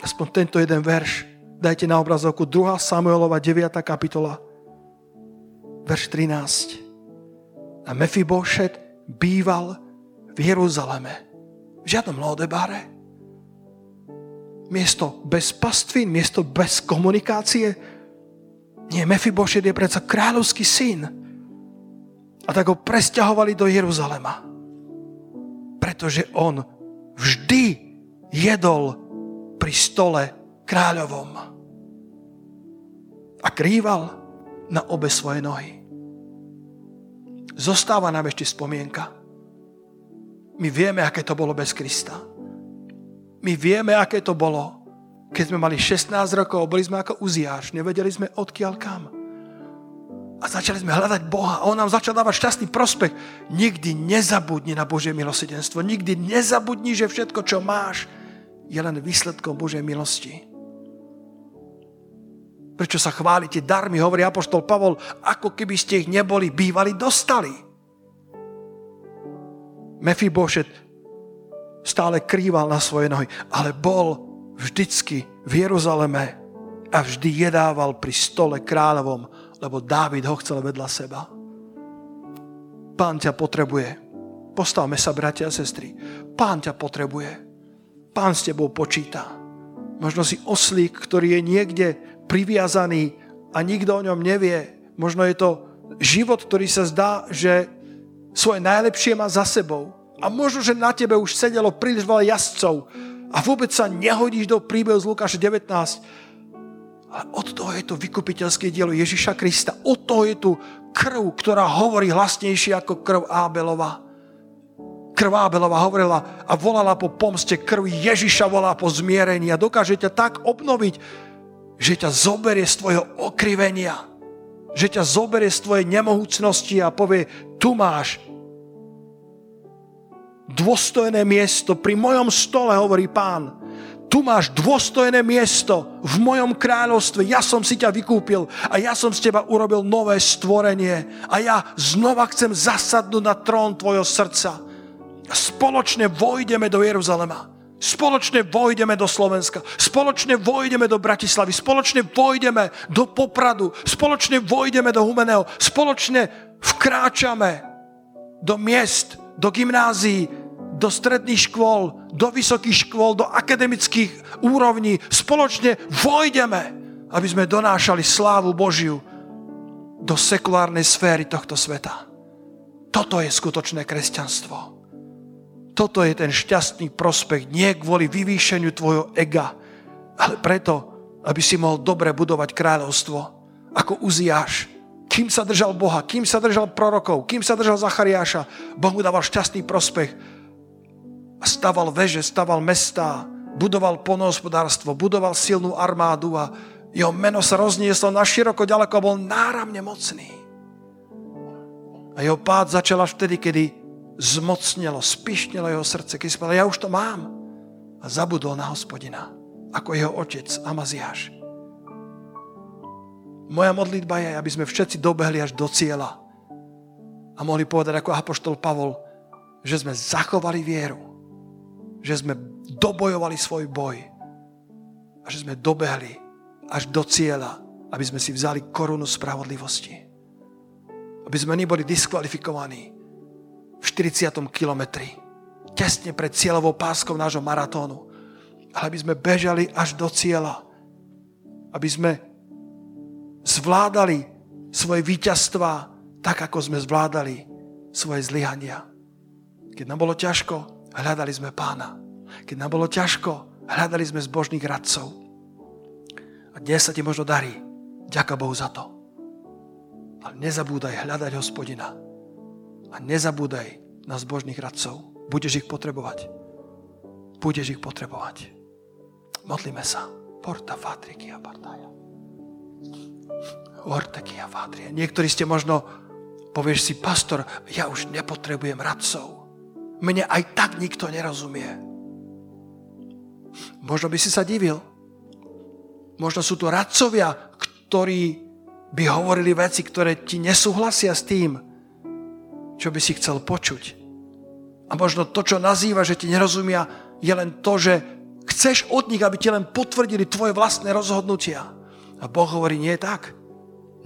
aspoň tento jeden verš. Dajte na obrazovku 2. Samuelova 9. kapitola, verš 13. A Mefibošet býval v Jeruzaleme. V žiadnom Lodebáre. Miesto bez pastvín, miesto bez komunikácie. Nie, Mefibošet je predsa kráľovský syn. A tak ho presťahovali do Jeruzalema. Pretože on vždy jedol pri stole kráľovom. A krýval na obe svoje nohy. Zostáva nám ešte spomienka. My vieme, aké to bolo bez Krista. My vieme, aké to bolo, keď sme mali 16 rokov, boli sme ako uziáš, nevedeli sme odkiaľ kam. A začali sme hľadať Boha a On nám začal dávať šťastný prospech. Nikdy nezabudni na Božie milosedenstvo. Nikdy nezabudni, že všetko, čo máš, je len výsledkom Božej milosti. Prečo sa chválite darmi, hovorí Apoštol Pavol, ako keby ste ich neboli bývali dostali. Mefibošet stále krýval na svoje nohy, ale bol vždycky v Jeruzaleme a vždy jedával pri stole kráľovom, lebo Dávid ho chcel vedľa seba. Pán ťa potrebuje. Postavme sa, bratia a sestry. Pán ťa potrebuje. Pán s tebou počíta. Možno si oslík, ktorý je niekde priviazaný a nikto o ňom nevie. Možno je to život, ktorý sa zdá, že svoje najlepšie má za sebou. A možno, že na tebe už sedelo príliš veľa jazdcov a vôbec sa nehodíš do príbehu z Lukáša 19. Ale od toho je to vykupiteľské dielo Ježiša Krista. Od toho je tu krv, ktorá hovorí hlasnejšie ako krv Ábelova. Krv Ábelova hovorila a volala po pomste, krv Ježiša volá po zmierení a dokáže ťa tak obnoviť, že ťa zoberie z tvojho okrivenia, že ťa zoberie z tvojej nemohúcnosti a povie, tu máš dôstojné miesto. Pri mojom stole, hovorí pán, tu máš dôstojné miesto v mojom kráľovstve. Ja som si ťa vykúpil a ja som z teba urobil nové stvorenie. A ja znova chcem zasadnúť na trón tvojho srdca. Spoločne vojdeme do Jeruzalema. Spoločne vojdeme do Slovenska, spoločne vojdeme do Bratislavy, spoločne vojdeme do Popradu, spoločne vojdeme do Humeného, spoločne vkráčame do miest, do gymnázií, do stredných škôl, do vysokých škôl, do akademických úrovní. Spoločne vojdeme, aby sme donášali slávu Božiu do sekulárnej sféry tohto sveta. Toto je skutočné kresťanstvo. Toto je ten šťastný prospech, nie kvôli vyvýšeniu tvojho ega, ale preto, aby si mohol dobre budovať kráľovstvo, ako Uziáš, kým sa držal Boha, kým sa držal prorokov, kým sa držal Zachariáša, Boh mu dával šťastný prospech. A staval veže, staval mestá, budoval ponohospodárstvo, budoval silnú armádu a jeho meno sa roznieslo na široko ďaleko a bol náramne mocný. A jeho pád začal až vtedy, kedy zmocnilo, spišnilo jeho srdce, keď si povedal, ja už to mám. A zabudol na hospodina, ako jeho otec Amaziáš. Moja modlitba je, aby sme všetci dobehli až do cieľa a mohli povedať ako apoštol Pavol, že sme zachovali vieru, že sme dobojovali svoj boj a že sme dobehli až do cieľa, aby sme si vzali korunu spravodlivosti. Aby sme neboli diskvalifikovaní v 40. kilometri, tesne pred cieľovou páskou nášho maratónu, ale aby sme bežali až do cieľa, aby sme zvládali svoje víťazstva tak, ako sme zvládali svoje zlyhania. Keď nám bolo ťažko, hľadali sme pána. Keď nám bolo ťažko, hľadali sme zbožných radcov. A dnes sa ti možno darí. Ďaká Bohu za to. Ale nezabúdaj hľadať hospodina. A nezabúdaj na zbožných radcov. Budeš ich potrebovať. Budeš ich potrebovať. Modlíme sa. Porta fatriky a partaja. Ortekia Vádrie. Niektorí ste možno, povieš si, pastor, ja už nepotrebujem radcov. Mne aj tak nikto nerozumie. Možno by si sa divil. Možno sú to radcovia, ktorí by hovorili veci, ktoré ti nesúhlasia s tým, čo by si chcel počuť. A možno to, čo nazýva, že ti nerozumia, je len to, že chceš od nich, aby ti len potvrdili tvoje vlastné rozhodnutia. A Boh hovorí, nie je tak.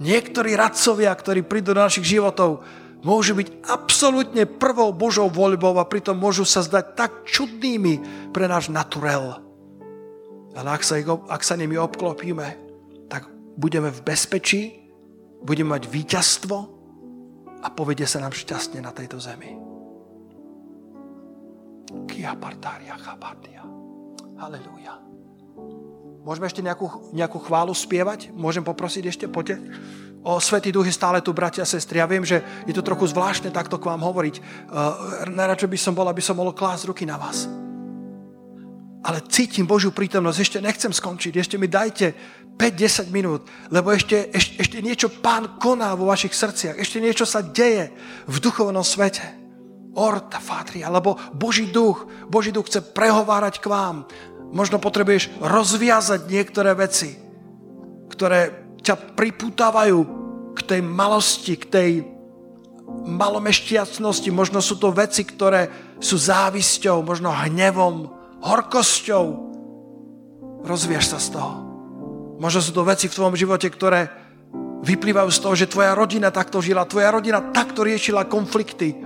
Niektorí radcovia, ktorí prídu do našich životov, môžu byť absolútne prvou Božou voľbou a pritom môžu sa zdať tak čudnými pre náš naturel. Ale ak sa, ak sa nimi obklopíme, tak budeme v bezpečí, budeme mať víťazstvo a povedie sa nám šťastne na tejto zemi. Kia partária chabatia. Halelujá. Môžeme ešte nejakú, nejakú chválu spievať? Môžem poprosiť ešte? Poďte. O Svetý Duch je stále tu, bratia a sestry. Ja viem, že je to trochu zvláštne takto k vám hovoriť. Uh, najradšej by som bol, aby som mohol klásť ruky na vás. Ale cítim Božiu prítomnosť. Ešte nechcem skončiť. Ešte mi dajte 5-10 minút, lebo ešte, ešte, ešte niečo Pán koná vo vašich srdciach. Ešte niečo sa deje v duchovnom svete. Orta Fatria, lebo Boží duch, Boží duch chce prehovárať k vám. Možno potrebuješ rozviazať niektoré veci, ktoré ťa pripútavajú k tej malosti, k tej malomešťacnosti. Možno sú to veci, ktoré sú závisťou, možno hnevom, horkosťou. Rozviaž sa z toho. Možno sú to veci v tvojom živote, ktoré vyplývajú z toho, že tvoja rodina takto žila, tvoja rodina takto riešila konflikty.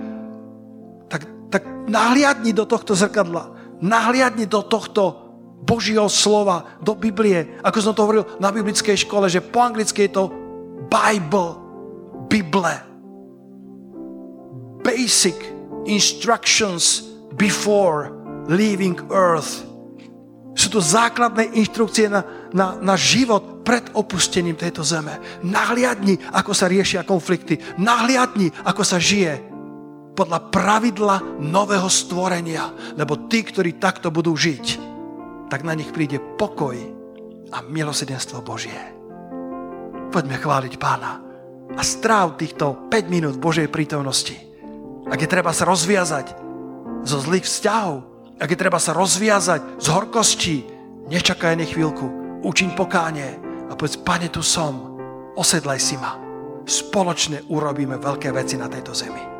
Tak, tak nahliadni do tohto zrkadla. Nahliadni do tohto Božieho slova do Biblie, ako som to hovoril na biblickej škole, že po anglicky je to Bible, Bible. Basic instructions before leaving earth. Sú to základné inštrukcie na, na, na život pred opustením tejto zeme. Nahliadni, ako sa riešia konflikty. Nahliadni, ako sa žije podľa pravidla nového stvorenia. Lebo tí, ktorí takto budú žiť, tak na nich príde pokoj a milosedenstvo Božie. Poďme chváliť pána a stráv týchto 5 minút Božej prítomnosti. Ak je treba sa rozviazať zo zlých vzťahov, ak je treba sa rozviazať z horkostí, nečakaj ani chvíľku, učiň pokánie a povedz, pane, tu som, osedlaj si ma. Spoločne urobíme veľké veci na tejto zemi.